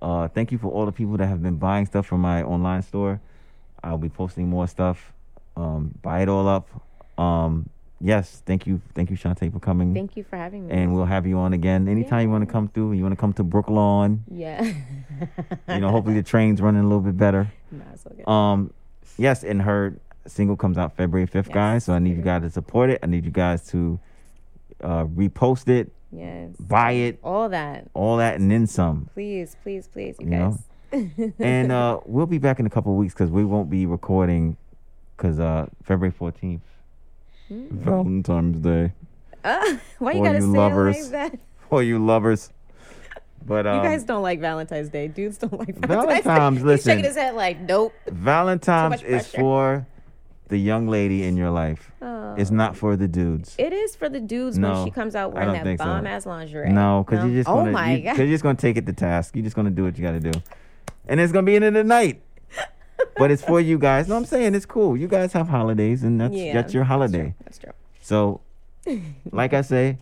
Uh, thank you for all the people that have been buying stuff from my online store. I'll be posting more stuff. Um, buy it all up. Um, yes, thank you, thank you, Chantae, for coming. Thank you for having me. and we'll have you on again anytime you want to come through. You want to come to Brooklyn. yeah. You know, hopefully the train's running a little bit better. Nah, it's okay. Um, yes, and her single comes out February fifth, Yes. guys. So I need you guys to support it. I need you guys to uh, repost it, yes. buy it, All that. all that, and then some. Please, please, please, you You guys. and uh, we'll be back in a couple of weeks because we won't be recording because uh, February fourteenth, Valentine's Day, Uh, why you gotta you say lovers. it like that? for you lovers. But um, You guys don't like Valentine's Day. Dudes don't like Valentine's, Valentine's, Day. listen. He's shaking his head like, nope. Valentine's is for the young lady in your life. Oh. It's not for the dudes. It is for the dudes No, when she comes out wearing that think so. bomb ass lingerie. No, because you're just oh gonna my you, god. you're just gonna take it to task. You're just gonna do what you gotta do, and it's gonna be in the night. but it's for you guys. No, I'm saying it's cool. You guys have holidays, and that's Yeah, that's your holiday. That's true. So, like I say,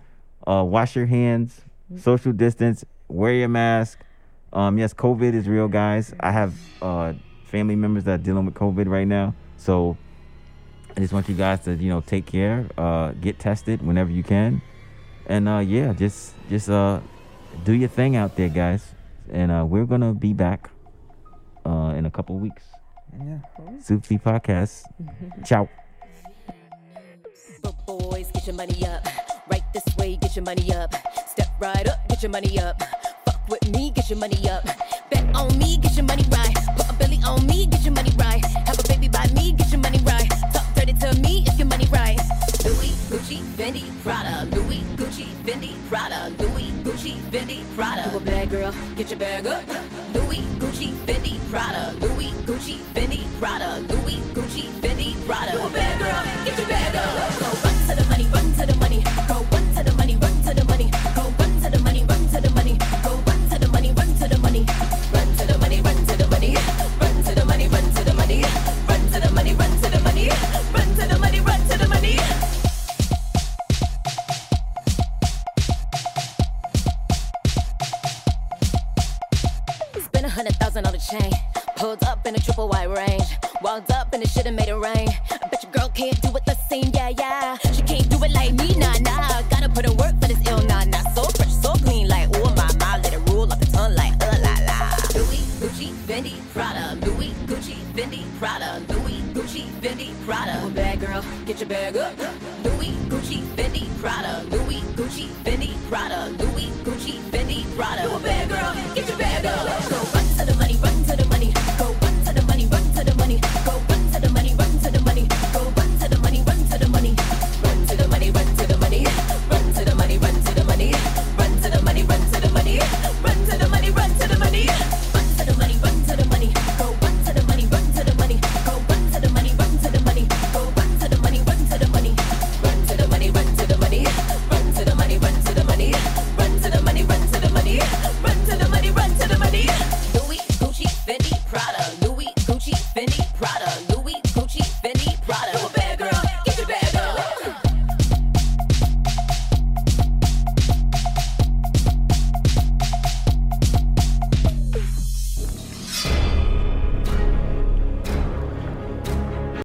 uh, wash your hands, social distance, wear your mask. Um, yes, COVID is real, guys. I have uh, family members that are dealing with COVID right now, so I just want you guys to you know take care, uh, get tested whenever you can, and uh, yeah, just just uh, do your thing out there, guys. And uh, we're gonna be back uh, in a couple weeks. Yeah. Soup Tea Podcast. Ciao. But boys, get your money up. Right this way, get your money up. Step right up, get your money up. Fuck with me, get your money up. Bet on me, get your money right. Put a belly on me, get your money right. Gucci, Fendi, Prada. Louis, Gucci, Fendi, Prada. Louis, Gucci, Fendi, Prada. You a bad girl, get your bag up. Louis, Gucci, Fendi, Prada. Louis, Gucci, Fendi, Prada. Louis, Gucci, Fendi, Prada. You a bad